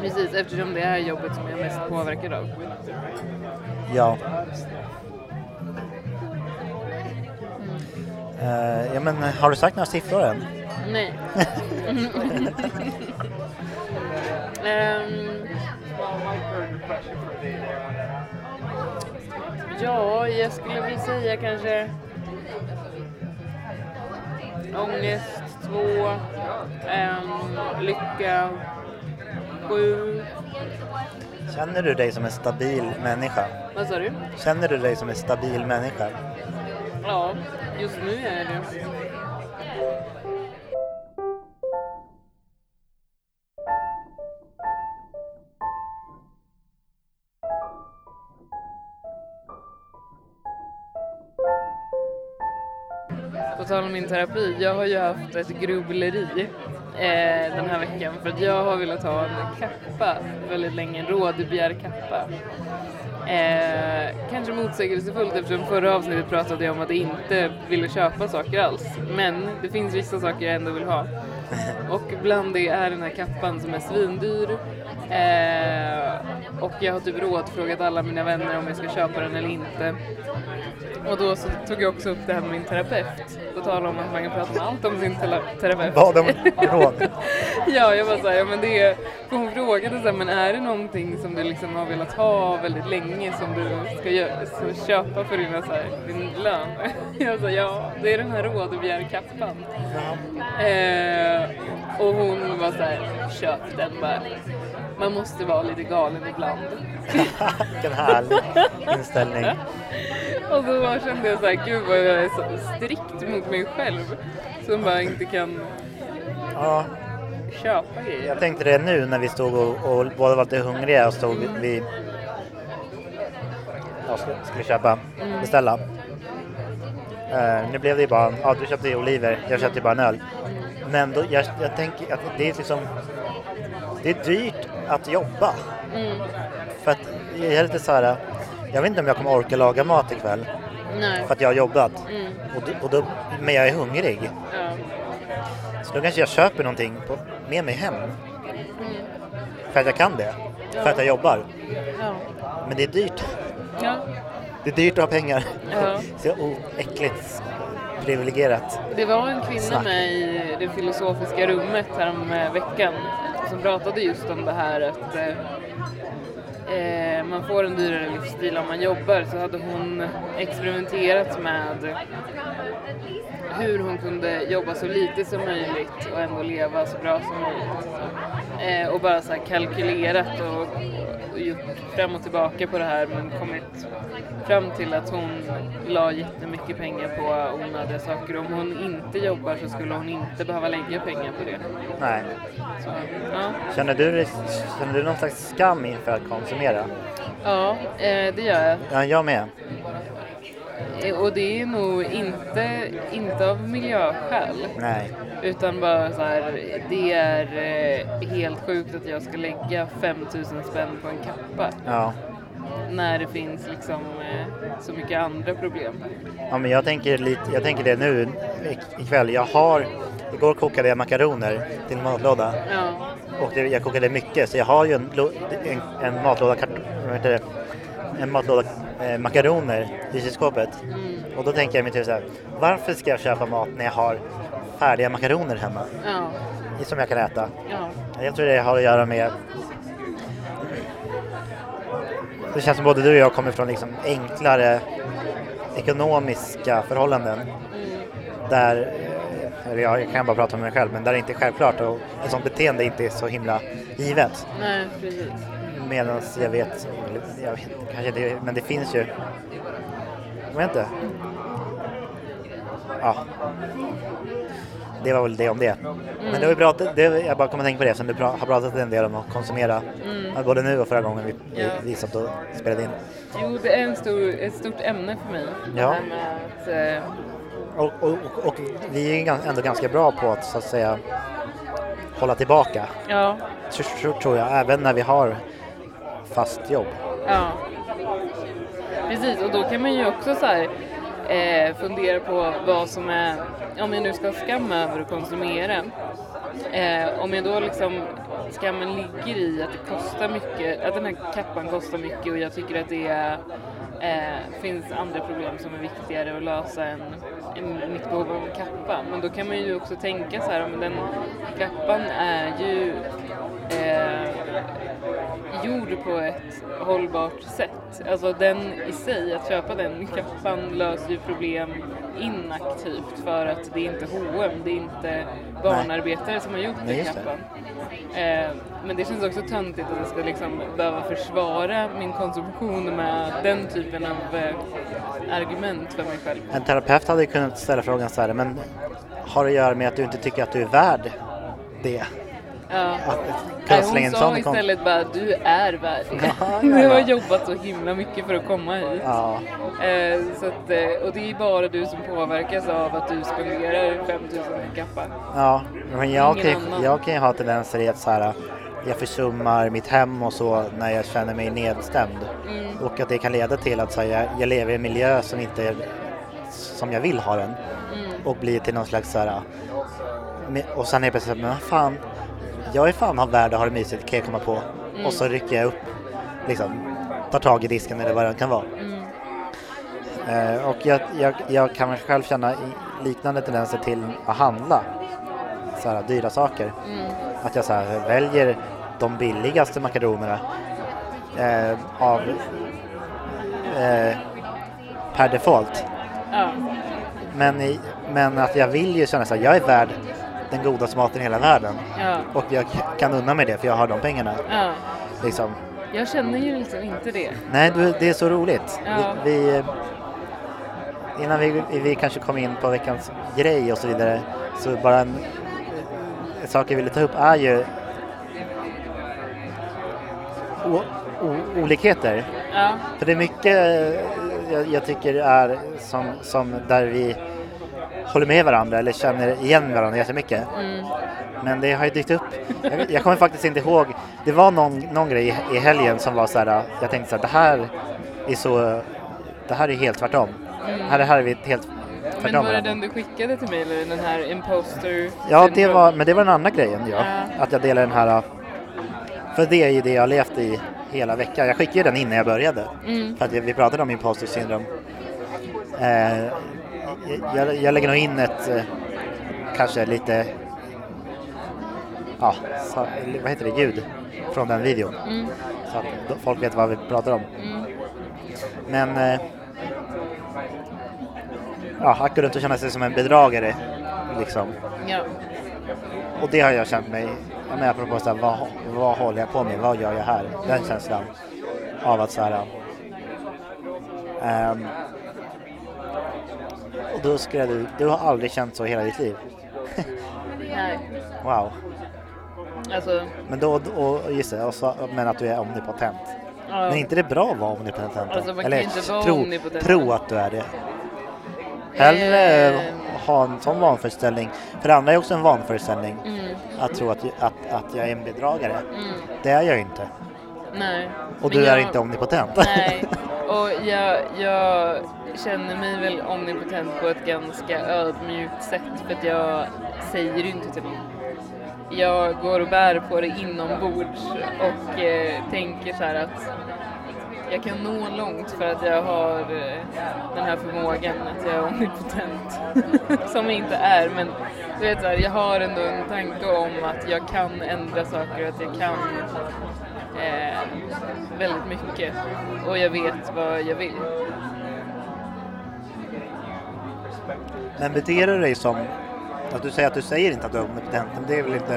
Precis, eftersom det är jobbet som jag är mest påverkad av. Ja. Eh, ja men har du sagt några siffror än? Nej. Ehm, ja, jag skulle vilja säga kanske ångest två, ehm, lycka sju. Känner du dig som en stabil människa? Vad sa du? Känner du dig som en stabil människa? Ja, just nu är det. På tal om min terapi, jag har ju haft ett grubbleri eh, den här veckan för att jag har velat ha en kappa väldigt länge, en rådbjärkappa. Eh, kanske motsägelsefullt eftersom förra avsnittet pratade jag om att jag inte ville köpa saker alls. Men det finns vissa saker jag ändå vill ha. Och bland det är den här kappan som är svindyr. Eh, och jag har typ rådfrågat alla mina vänner om jag ska köpa den eller inte. Och då så tog jag också upp det här med min terapeut. På tal om att man kan prata om allt om sin terapeut. Bad om råd? Ja, jag var såhär, ja men det är, för hon frågade såhär, men är det någonting som du liksom har velat ha väldigt länge som du ska, gö- ska köpa för dina, så här, din lön? Jag sa ja, det är den här rådbjärkappan. Eh, och hon var såhär, köp den bara. Man måste vara lite galen ibland. Vilken härlig inställning. Och så bara kände jag såhär, gud vad jag är så strikt mot mig själv. Som bara inte kan Ja, köpa grejer. jag tänkte det nu när vi stod och, och båda var lite hungriga och stod vi ja, skulle, skulle köpa, beställa. Eh, nu blev det ju bara, ja du köpte ju oliver, jag köpte ju bara en öl. Men då, jag, jag tänker att det är liksom, det är dyrt att jobba. För att jag är lite så här, jag vet inte om jag kommer orka laga mat ikväll Nej. för att jag har jobbat. Och, då- och då, men jag är hungrig. Ja. Så då kanske jag köper någonting på, med mig hem. För att jag kan det. För att jag jobbar. Ja. Men det är dyrt. ja. Det är dyrt att ha pengar. Ja. Så oh, äckligt privilegierat. Det var en kvinna Snack. med i det filosofiska rummet härom eh, veckan som pratade just om det här att eh, man får en dyrare livsstil om man jobbar så hade hon experimenterat med hur hon kunde jobba så lite som möjligt och ändå leva så bra som möjligt. Eh, och bara så kalkylerat och, och gjort fram och tillbaka på det här men kommit fram till att hon la jättemycket pengar på onödiga saker. Om hon inte jobbar så skulle hon inte behöva lägga pengar på det. Nej. Så, ja, Känner du, känner du någon slags skam inför att konsumera? Ja eh, det gör jag. Ja, jag med. Eh, Och det är nog inte, inte av miljöskäl. Nej. Utan bara så här, det är eh, helt sjukt att jag ska lägga 5000 spänn på en kappa. Ja. När det finns liksom så mycket andra problem. Ja, men jag tänker, lite, jag tänker det nu ik- ikväll. Jag har, igår kokade jag makaroner till matlåda. Ja, Och det, jag kokade mycket så jag har ju en, en, en matlåda, vad heter det? En matlåda eh, makaroner i kylskåpet. Och då tänker jag mig typ så här, varför ska jag köpa mat när jag har färdiga makaroner hemma Ja. som jag kan äta. Ja. Jag tror det har att göra med det känns som både du och jag kommer från liksom enklare ekonomiska förhållanden där, eller jag kan bara prata om mig själv, men där det inte är självklart och ett sånt beteende inte är så himla givet. Nej, precis. Medan jag vet, jag vet kanske det, men det finns ju, jag vet inte. Ja. Det var väl det om det. Men det var ju bra, det, jag bara kommer att tänka på det som du pra, har pratat en del om att konsumera. Både nu och förra gången vi, vi, Ja. vi satt och spelade in. Jo, det är en stor, ett stort ämne för mig. Det Ja. här med att, eh, Och, och, och, och vi är ändå ganska bra på att så att säga hålla tillbaka. ja, Tror, jag, även när vi har fast jobb. ja. Precis, och då kan man ju också så här, eh, fundera på vad som är, om jag nu ska ha skam över att konsumera. Eh, om jag då liksom, skammen ligger i att det kostar mycket, att den här kappan kostar mycket och jag tycker att det är, eh, finns andra problem som är viktigare att lösa än Mm, mitt behov av en kappa. Men då kan man ju också tänka så här, men den kappan är ju eh, gjord på ett hållbart sätt. Alltså den i sig, att köpa den kappan löser ju problem inaktivt för att det är inte H&M, det är inte barnarbetare som har gjort Nej, den det. kappan. Eh, men det känns också töntigt att jag ska liksom behöva försvara min konsumtion med den typen av eh, argument för mig själv. En terapeut hade kunnat ställa frågan så här, men har det att göra med att du inte tycker att du är värd det? Ja. Att hon sa istället bara du är värd det. Ja, ja, Du har jobbat så himla mycket för att komma hit. Ja, Eh, så att, eh, och det är bara du som påverkas av att du spenderar 5000 i kappa. ja. men jag Ingen kan, ju- jag kan ju ha tendenser i att så här, jag försummar mitt hem och så när jag känner mig nedstämd. Mm. Och att det kan leda till att så här, jag, jag lever i en miljö som inte är som jag vill ha den. Mm. Och blir till någon slags så här, och sen är jag plötsligt, men fan, jag är fan värd att ha det mysigt kan jag komma på. Mm. Och så rycker jag upp, liksom, tar tag i disken eller vad det kan vara. Mm. Eh, och jag, jag, jag kan själv känna liknande tendenser till att handla så här, dyra saker. Mm. Att jag så här, väljer de billigaste makaronerna eh, av eh, per default. Ja. Men, men att jag vill ju känna så här, jag är värd den godaste maten i hela världen. Ja. Och jag kan unna mig det för jag har de pengarna. ja. Liksom. Jag känner ju liksom inte det. Nej, det är så roligt. Ja. Vi, vi, innan vi, vi kanske kom in på veckans grej och så vidare, så bara en, en sak jag ville ta upp är ju o, o, olikheter. Ja. För det är mycket jag, jag tycker är som, som där vi håller med varandra eller känner igen varandra jättemycket. Mm. Men det har ju dykt upp. Jag, jag kommer faktiskt inte ihåg. Det var någon, någon grej i, i helgen som var så här. Jag tänkte så här, det här är så. Det här är helt tvärtom. Här, här är vi helt Men var det den du skickade till mig eller den här imposter? Ja, det syndrome? var, men det var den andra grejen. Ja. Ja. Att jag delar den här. För det är ju det jag har levt i hela veckan. Jag skickade den innan jag började. Mm. För att vi pratade om imposter syndrom. Eh, jag, jag lägger nog in ett eh, kanske lite ja, så, vad heter det, ljud från den videon. Mm. Så att folk vet vad vi pratar om. Mm. Men eh, ja, att gå runt och känna sig som en bedragare liksom. Ja. Och det har jag känt mig, jag menar apropå så här, vad, vad håller jag på med, vad gör jag här? Den känslan av att så här. ehm, och då skrev du, du har aldrig känt så hela ditt liv. Nej. Wow. Alltså, Men då, och just det, och så, men att du är omnipotent. ja. Men inte det bra att vara omnipotent? Alltså, man Eller inte vara tro, omnipotent. tro att du är det. Hellre Eh. ha en sån vanföreställning. För det andra är också en vanföreställning. Mm. Att tro att, att, att jag är en bedragare. Mm. Det är jag inte. Nej. Och du är jag- inte omnipotent. Nej, och jag, jag känner mig väl omnipotent på ett ganska ödmjukt sätt för att jag säger inte till någon. Jag går och bär på det inombords och eh, tänker så här att jag kan nå långt för att jag har eh, den här förmågan att jag är omnipotent. Som jag inte är, men du vet, så här, jag har ändå en tanke om att jag kan ändra saker, att jag kan eh, väldigt mycket och jag vet vad jag vill. Men beter du dig som, att du säger att du säger inte att du är omnipotent, men det är väl inte,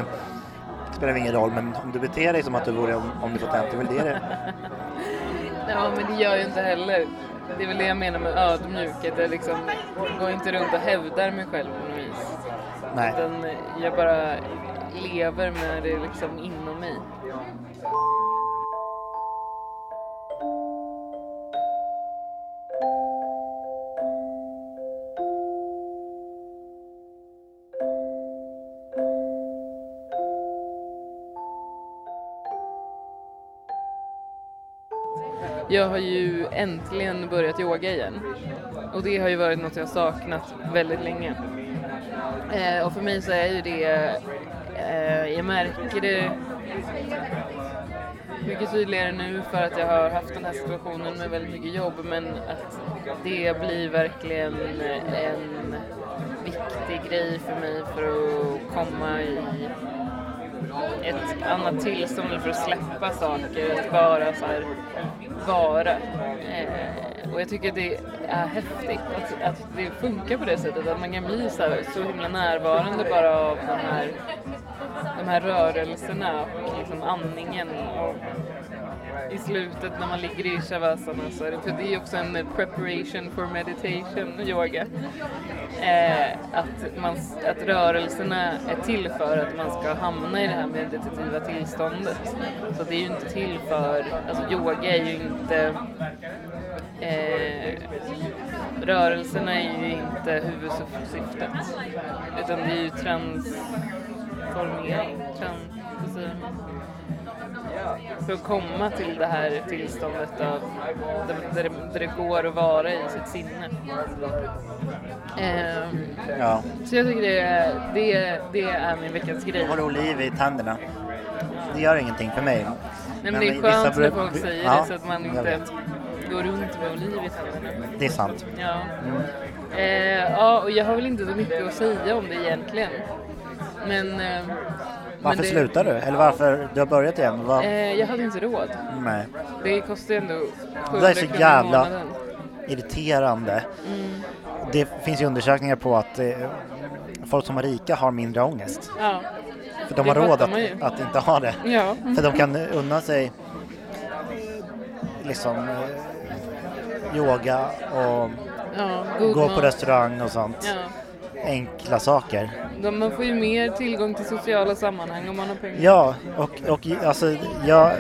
det spelar ingen roll, men om du beter dig som att du vore om- omnipotent, det är väl det det Ja, men det gör jag inte heller. Det är väl det jag menar med ödmjukhet. Jag liksom går inte runt och hävdar mig själv på något vis. Nej. Utan jag bara lever med det liksom inom mig. Jag har ju äntligen börjat yoga igen. Och det har ju varit något jag saknat väldigt länge. Eh, och för mig så är ju det, eh, jag märker det mycket tydligare nu för att jag har haft den här situationen med väldigt mycket jobb men att det blir verkligen en viktig grej för mig för att komma i ett annat tillstånd för att släppa saker, att bara så här vara. Eh, och jag tycker det är häftigt att, att det funkar på det sättet, att man kan bli så, här, så himla närvarande bara av de här, de här rörelserna och liksom andningen. Och i slutet när man ligger i shavasana så är det, för det är också en preparation for meditation, yoga. Eh, att, man, att rörelserna är till för att man ska hamna i det här meditativa tillståndet. Så det är ju inte till för, alltså yoga är ju inte eh, rörelserna är ju inte huvudsyftet utan det är ju transformering, trans, vad säger man? För att komma till det här tillståndet av, där, det, där det går att vara i sitt sinne. Ehm, Ja. så jag tycker det, är- det, det är min veckans grej. Har du oliv i tänderna? Det gör ingenting för mig. Nej, men det är skönt när folk säger Ja, det så att man jag inte går runt med oliv i tänderna. Det är sant. Ja. Eh, ja, och jag har väl inte så mycket att säga om det egentligen. Men... Eh, Varför det, slutar du? Eller varför du har börjat igen? Vad? Eh, jag hade inte råd. Nej. Det kostar ändå 700 Det är så jävla irriterande. Mm. Det finns ju undersökningar på att eh, folk som är rika har mindre ångest. Ja. För de Det har råd att, att inte ha det. Ja. För de kan unna sig liksom eh, yoga och ja gå på mat. restaurang och sånt. Ja. Enkla saker. Man får ju mer tillgång till sociala sammanhang om man har pengar. Ja, och, och alltså jag,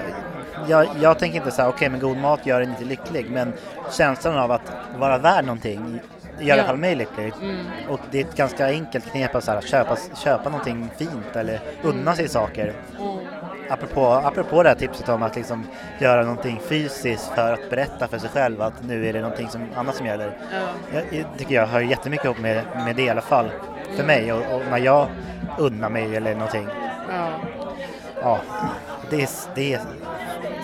jag, jag tänker inte så här, okej men god mat gör en inte lycklig, men känslan av att vara värd någonting gör i alla Ja. fall mig lycklig. Mm. Och det är ett ganska enkelt knep att så här, köpa, köpa någonting fint eller unna sig saker. Mm. Apropå, apropå det här tipset om att liksom göra någonting fysiskt för att berätta för sig själv att nu är det någonting som, annat som gäller. Ja. Jag, tycker jag hör jättemycket ihop med, med det i alla fall. För mig och, och när jag unnar mig eller någonting. Ja. Ja, det är, det är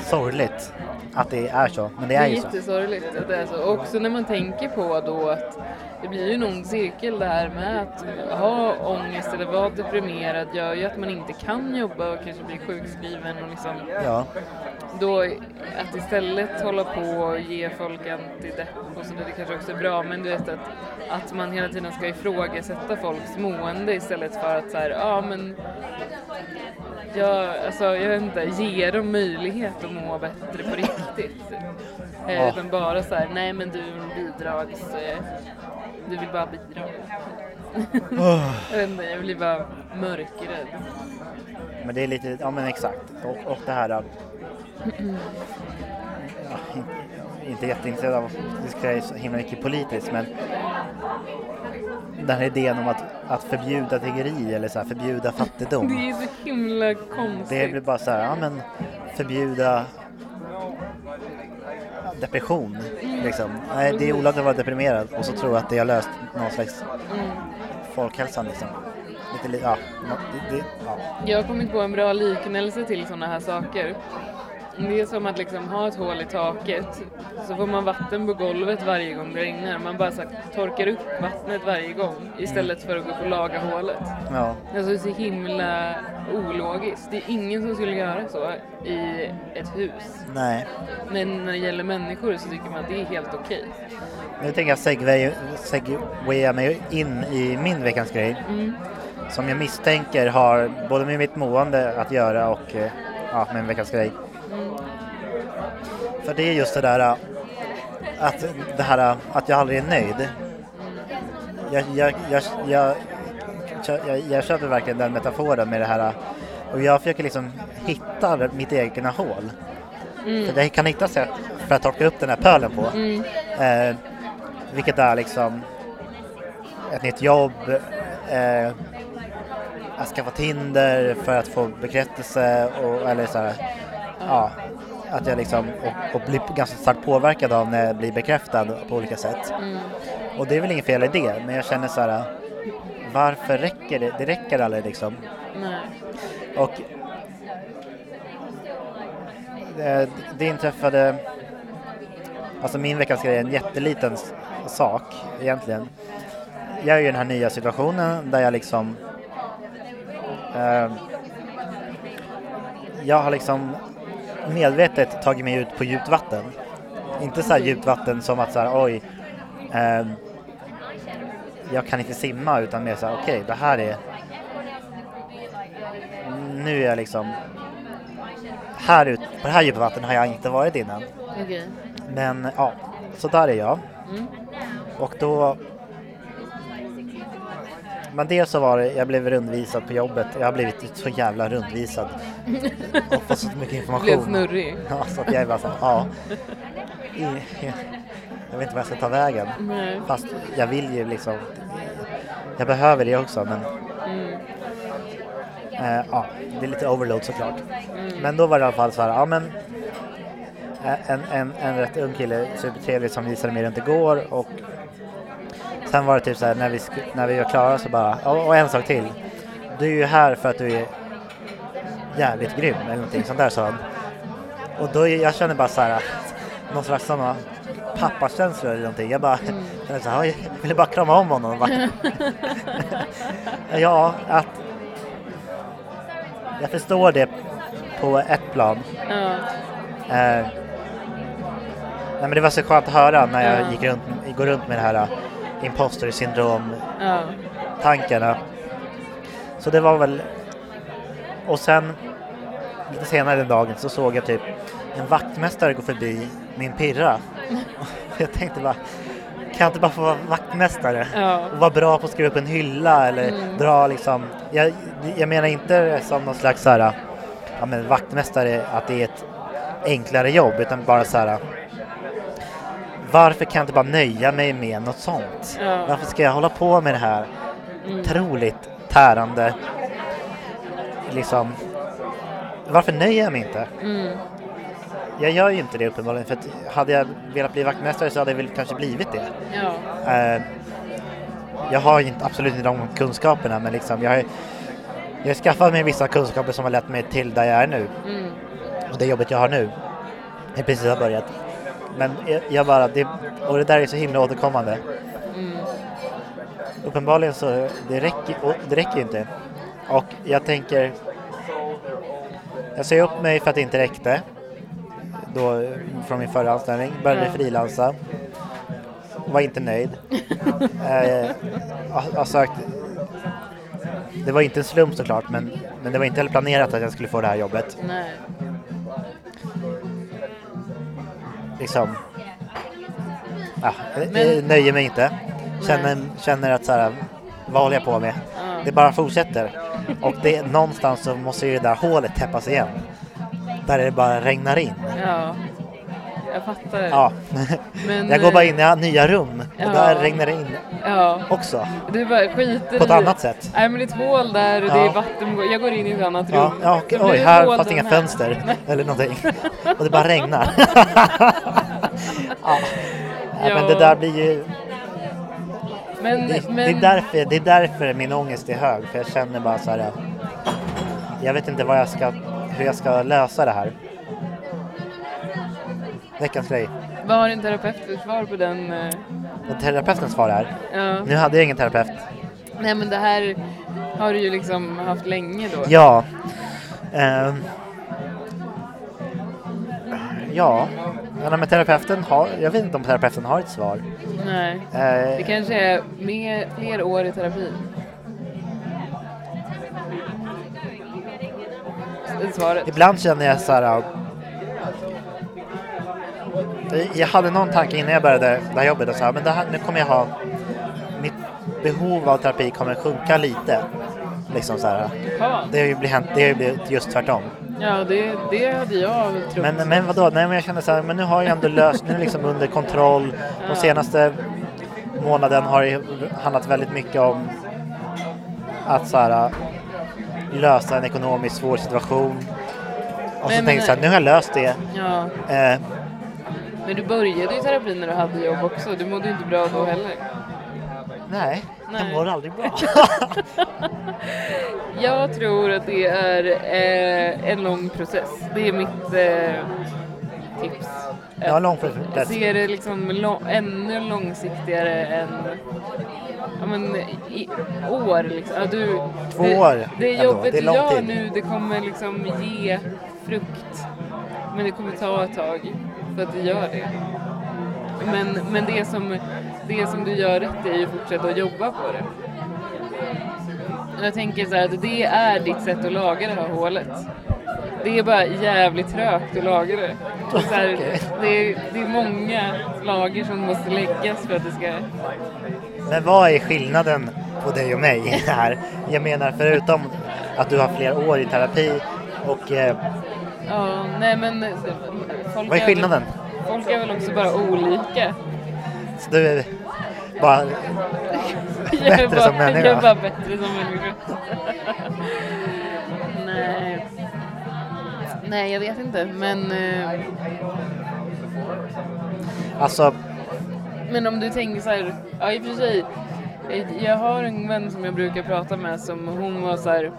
sorgligt att det är så, men det Det är är ju så. jättesorgligt att det är så. Också när man tänker på då att det blir ju en ond cirkel det här med att ha ångest eller vara deprimerad gör ju att man inte kan jobba och kanske blir sjukskriven och liksom Ja, då att istället hålla på och ge folk antidepp och så där, det kanske också är bra men du vet att, att man hela tiden ska ifrågasätta folks mående istället för att så här, ja men jag, alltså, jag vet inte, ge dem möjlighet att må bättre på riktigt. Eh. Utan bara så här, nej men du är en bidrags... Eh, du vill bara bidra. jag vet inte, jag blir bara mörkrädd. men det är lite, ja men exakt. Och, och det här att ja, inte, inte jätteintresserad av att diskutera så himla mycket politiskt men den här idén om att, att förbjuda tiggeri eller så här, förbjuda Det fattigdom. är så himla konstigt. Det blir bara så här, ja men förbjuda depression. Liksom. Nej, det är olagligt att vara deprimerad och så tror jag att det har löst någon slags Mm. folkhälsan liksom. Lite, li- ja, det, det, ja. Jag har kommit på en bra liknelse till sådana här saker. Det är som att liksom ha ett hål i taket. Så får man vatten på golvet varje gång det regnar. Man bara så torkar upp vattnet varje gång istället för att gå och laga hålet. Ja. Alltså det är så himla ologiskt. Det är ingen som skulle göra så i ett hus. Nej. Men när det gäller människor så tycker man att det är helt okej. Nu tänker jag segway, segwaya mig in i min veckans grej. Mm. Som jag misstänker har både med mitt mående att göra och eh, ja, med en veckans grej. För det är just det där äh, att, det här äh, att jag aldrig är nöjd. Jag, jag, jag, jag, jag, jag köper verkligen den metaforen med det här äh, och jag försöker liksom hitta mitt egna hål. För jag kan hitta sätt för att torka upp den här pölen på. Eh, vilket är liksom ett nytt jobb, eh, att skaffa Tinder för att få bekräftelse och eller så här, ja, att jag liksom och, och blir ganska starkt påverkad av när jag blir bekräftad på olika sätt. Och det är väl inget fel i det, men jag känner så här, varför räcker det? Det räcker aldrig liksom. Nej. Och det, det inträffade, alltså min veckans grej är en jätteliten sak egentligen. Jag är ju i den här nya situationen där jag liksom eh, jag har liksom medvetet tagit mig ut på djupt vatten. Inte så här djupt vatten som att så här, oj, ehm, jag kan inte simma utan mer så här, okej, det här är nu är jag liksom här ute, på det här djupa vattnet har jag inte varit innan. Okej. Men ja, så där är jag. Mm. Och då... Men dels så var det, jag blev rundvisad på jobbet. Jag har blivit så jävla rundvisad. Och fått så mycket Blev information. snurrig. Ja, så att jag är bara så ja. Jag vet inte vad jag ska ta vägen. Nej. Fast jag vill ju liksom... Jag behöver det också men... Mm. Eh, ja, det är lite overload såklart. Men då var det i alla fall så här, ja men eh, en, en, en rätt ung kille, supertrevlig som visade mig runt igår och sen var det typ så här när vi, när vi var klara så bara, ja, och en sak till. Du är ju här för att du är jävligt grym eller någonting sånt där sa han. Och då, jag känner bara så här, någon slags sådana pappakänslor eller någonting. Jag bara, jag, så här, jag ville bara krama om honom. och Bara, ja, att jag förstår det på ett plan. Ja. Eh, nej men det var så skönt att höra när jag Ja. gick runt, går runt med det här imposter syndrom tankarna. Så det var väl... Och sen lite senare den dagen så såg jag typ en vaktmästare gå förbi min pirra. jag tänkte bara, kan jag inte bara få vara vaktmästare? Ja. Och vara bra på att skriva upp en hylla eller dra liksom... Jag, jag menar inte som någon slags så här, ja men vaktmästare att det är ett enklare jobb utan bara så här varför kan jag inte bara nöja mig med något sånt? Ja. Varför ska jag hålla på med det här otroligt tärande liksom varför nöjer jag mig inte? Mm. Jag gör ju inte det uppenbarligen för att hade jag velat bli vaktmästare så hade jag väl kanske blivit det. Ja. Eh, jag har inte, absolut inte de kunskaperna men liksom jag har, jag har skaffat mig vissa kunskaper som har lett mig till där jag är nu. Mm. Och det jobbet jag har nu är precis har börjat. Men jag, bara, det, och det där är så himla återkommande. Mm. Uppenbarligen så det räcker, det räcker inte. Och jag tänker, jag säger upp mig för att det inte räckte då från min förra anställning, började Ja. frilansa, var inte nöjd. eh, har, har sökt, det var inte en slump såklart men, men det var inte heller planerat att jag skulle få det här jobbet. Nej. Liksom ja, Men- nöjer mig inte. Känner, Nej. känner att så här, vad håller jag på med? Ja. Det bara fortsätter. Och det, någonstans så måste ju det där hålet täppas igen. Där det bara regnar in. Ja. Jag fattar det. Ja. Men, jag går bara eh, in i nya rum och ja. där regnar det in Ja. också. Du bara skiter På ett i- annat sätt. Nej men det är ett hål där och det Ja. är vatten. Jag går in i ett annat rum. Ja, blir oj, det här fanns inga här. fönster eller någonting. Och det bara regnar. ja. Men det där blir ju Men, Det, men, det, är därför, det är därför min ångest är hög, för jag känner bara så här. Jag vet inte vad jag ska, hur jag ska lösa det här. Veckans grej. Vad har din terapeut för svar på den? eh, Och terapeutens svar är, Ja. nu hade jag ingen terapeut. Nej men det här har du ju liksom haft länge då. Ja. Ehm. ja. Ja, men terapeuten har, jag vet inte om terapeuten har ett svar. Nej. Det Eh, kanske är mer, fler år i terapi. Det svaret. ibland känner jag så här. Jag hade någon tanke innan jag började det här jobbet och sa men det här, nu kommer jag ha mitt behov av terapi kommer sjunka lite. Liksom så här. Ja, Det har ju blivit, det har ju blivit just tvärtom. ja det, det hade jag trott. Men, men vadå, nej men jag känner så här, men nu har jag ändå löst, nu är det liksom under kontroll. De senaste månaden har det handlat väldigt mycket om att så här, lösa en ekonomiskt svår situation. Och så Men- tänkte jag så här, nu har jag löst det. Ja, Eh, men du började ju terapi när du hade jobb också. Du mådde ju inte bra då heller. nej, Nej. jag mår aldrig bra. Jag tror att det är eh, en lång process. Det är mitt eh, tips. Har lång process. ser det liksom lång, ännu långsiktigare än ja, men, i år. Liksom. Ja, du, Två det, år Det jobbet Det är du gör nu, det kommer liksom ge frukt. Men det kommer ta ett tag för att det gör det. Men, men det, som, det som du gör rätt är ju att fortsätta att jobba på det. Jag tänker så här att det är ditt sätt att laga det här hålet. Det är bara jävligt trögt att laga det. Så här, det, är, det är många lager som måste läggas för att det ska... Men vad är skillnaden på dig och mig här? Jag menar förutom att du har fler år i terapi och eh, Ja, nej men... Folk vad är skillnaden? Väl, folk är väl också bara olika. Så du är bara är Bättre bara, som människa. Jag är bara bättre som människa. nej. Nej, jag vet inte. Men, eh, alltså men om du tänker så här, ja i och för sig. Jag har en vän som jag brukar prata med som hon var så här,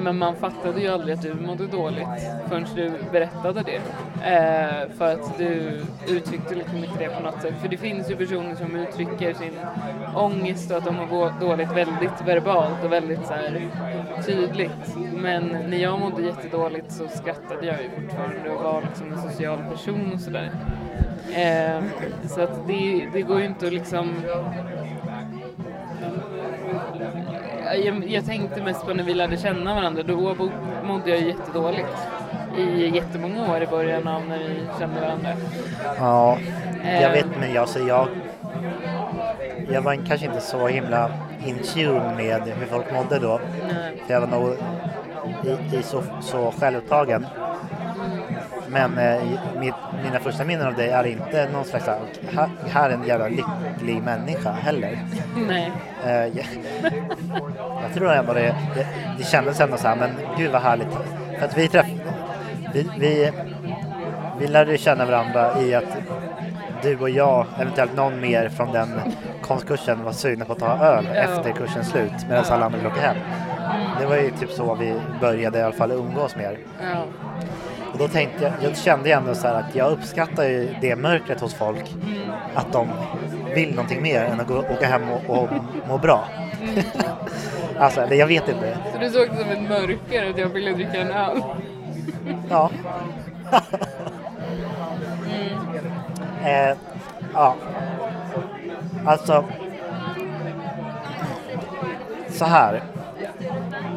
men man fattade ju aldrig att du mådde dåligt förrän du berättade det. Eh, för att du uttryckte liksom inte det på något sätt. För det finns ju personer som uttrycker sin ångest och att de mår dåligt väldigt verbalt och väldigt så här tydligt. Men när jag mådde jättedåligt så skrattade jag ju fortfarande och var liksom en social person och sådär. Eh, så att det, det går ju inte att liksom... Jag, jag tänkte mest på när vi lärde känna varandra, då mådde jag jättedåligt i jättemånga år i början av när vi kände varandra. Ja, jag Eh. vet men jag, så jag, jag var kanske inte så himla in tune med hur folk mådde då. Nej. För jag var nog i, i så, så självupptagen. Men eh, mitt, mina första minnen av dig är inte någon slags här, här, är en jävla lycklig människa heller. Nej. Eh, jag, jag tror ändå det, det, det kändes ändå så här, men gud vad härligt. För att vi träffade, vi, vi, vi lärde känna varandra i att du och jag, eventuellt någon mer från den konstkursen var sugna på att ta öl Ja. efter kursens slut medan alla andra åkte hem. Det var ju typ så vi började i alla fall umgås mer. Ja. Och då tänkte jag, jag kände ju ändå så att jag uppskattar ju det mörkret hos folk. Att de vill någonting mer än att gå, åka hem och, och må bra. alltså, eller jag vet inte. Så du såg det som ett mörker att jag ville dricka en öl? Ja. eh, ja. Alltså. Så här.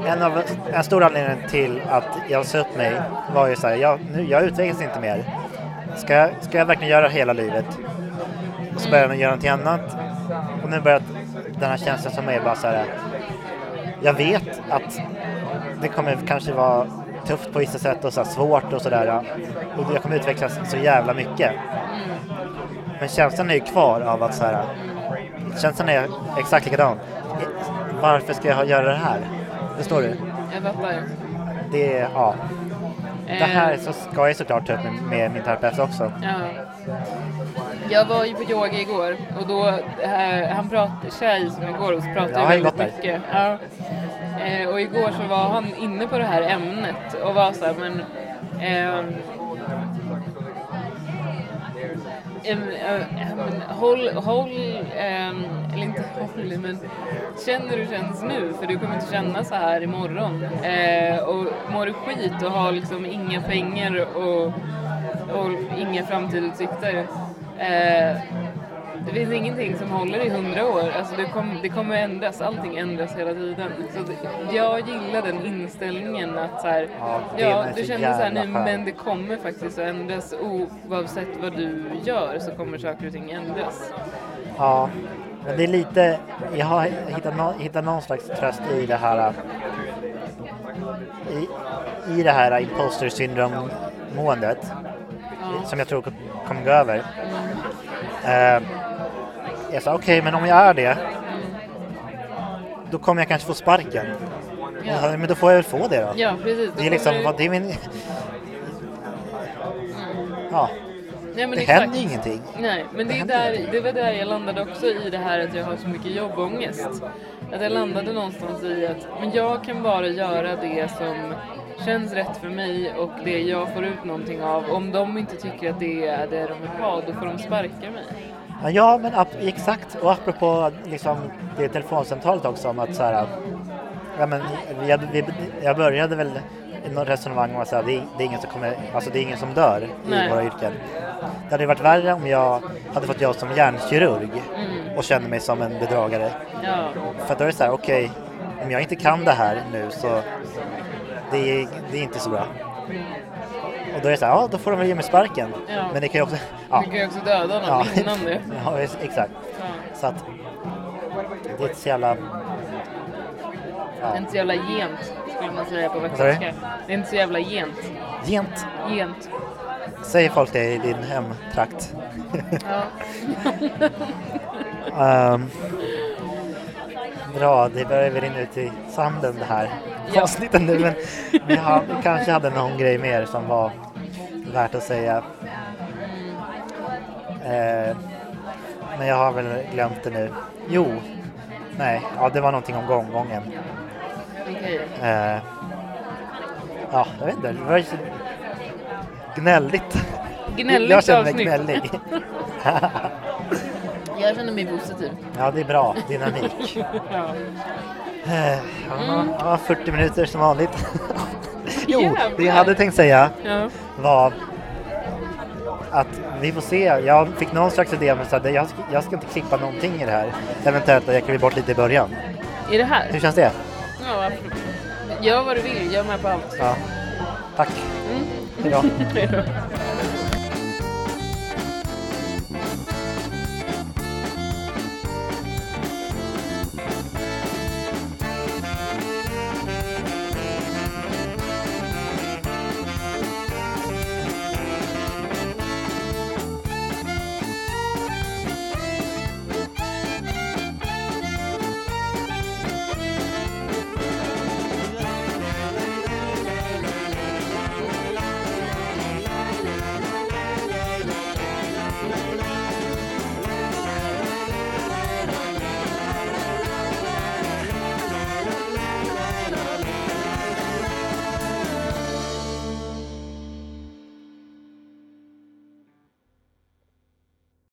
En, av, en stor anledning till att jag sa upp mig var ju så här, jag, nu, jag utvecklas inte mer. Ska jag, ska jag verkligen göra hela livet? Och så började jag göra någonting annat. Och nu börjar den här känslan som är bara så här. Jag vet att det kommer kanske vara tufft på vissa sätt och så här svårt och sådär. Och jag kommer utvecklas så jävla mycket. Men känslan är ju kvar av att så här. Känslan är exakt likadan. Varför ska jag göra det här? Förstår du? Jag fattar. Det ja. Det här Eh, så ska jag såklart ta upp med, med min terapeut också. Ja. Jag var ju på yoga igår och då, eh, han pratade, Tjej som jag går hos pratade Ja, väldigt mycket. Ja. Eh, och igår så var han inne på det här ämnet och var så här, men ehm, Håll, håll ehm, eller inte håll, men känn hur det känns nu för du kommer inte känna så här imorgon. Eh, och mår du skit och har liksom inga pengar och, och inga framtidsutsikter eh, det finns ingenting som håller i hundra år. Alltså det, kom, det kommer ändras, allting ändras hela tiden. Så det, jag gillar den inställningen att så här, Ja, ja, du så känner så här nu, men det kommer faktiskt att ändras oavsett vad du gör så kommer saker och ting ändras. Ja, men det är lite, jag har hittat, nå- hittat någon slags tröst i det här i, i det här imposter syndrom måendet som jag tror kommer gå över. Eh, jag sa okej, men om jag är det då kommer jag kanske få sparken. Ja. Ja, Men då får jag väl få det då. Ja, precis. Då Det är liksom, vad- det är min... Ja, Nej, det exakt. händer ju ingenting. Nej, men det, är händer där, det var där jag landade också i det här att jag har så mycket jobbångest. Att jag landade någonstans i att men jag kan bara göra det som känns rätt för mig och det jag får ut någonting av. Om de inte tycker att det är det de vill ha, då får de sparka mig. Ja, men exakt. Och apropå liksom, det telefonsamtalet också om att så här, ja, men, vi, vi, jag började väl i något resonemang om att så här, det, är, det, är ingen som kommer, alltså, det är ingen som dör Nej. i våra yrken. Det hade varit värre om jag hade fått jobb som hjärnkirurg och kände mig som en bedragare. Ja, För då är det så här, okej, om jag inte kan det här nu så det är, det är inte så bra. Och då är det så här, ja då får de väl ge mig sparken. Ja. Men det kan ju också, ja, du kan ju också döda någon Ja. innan det. ja exakt. Ja. Så att det är ett så jävla... Ja. Inte så jävla gent, skulle man säga på västgötska. Det är inte så jävla gent. Gent, Gent. säger folk det i din hemtrakt? Ja. Ehm, bra, det börjar väl rinna ut i sanden det här Ja. avsnittet nu men vi, har, vi kanske hade någon grej mer som var värt att säga. Eh, men jag har väl glömt det nu. Jo, nej, ja det var någonting om gånggången. Eh, ja, jag vet inte, det var gnälligt. Gnälligt jag känner mig avsnitt. gnällig. Jag känner mig positiv. ja, det är bra, dynamik. Ja. Eh, ja, ja, 40 minuter som vanligt. jo, det jag hade tänkt säga Ja. var att vi får se. Jag fick någon slags idé men så att jag, ska, jag ska inte klippa någonting i det här. Eventuellt att jag kliver bort lite i början. Är det här? Hur känns det? Ja, absolut. Gör vad du vill, jag är med på allt. Ja. Tack. Mm. Hej då.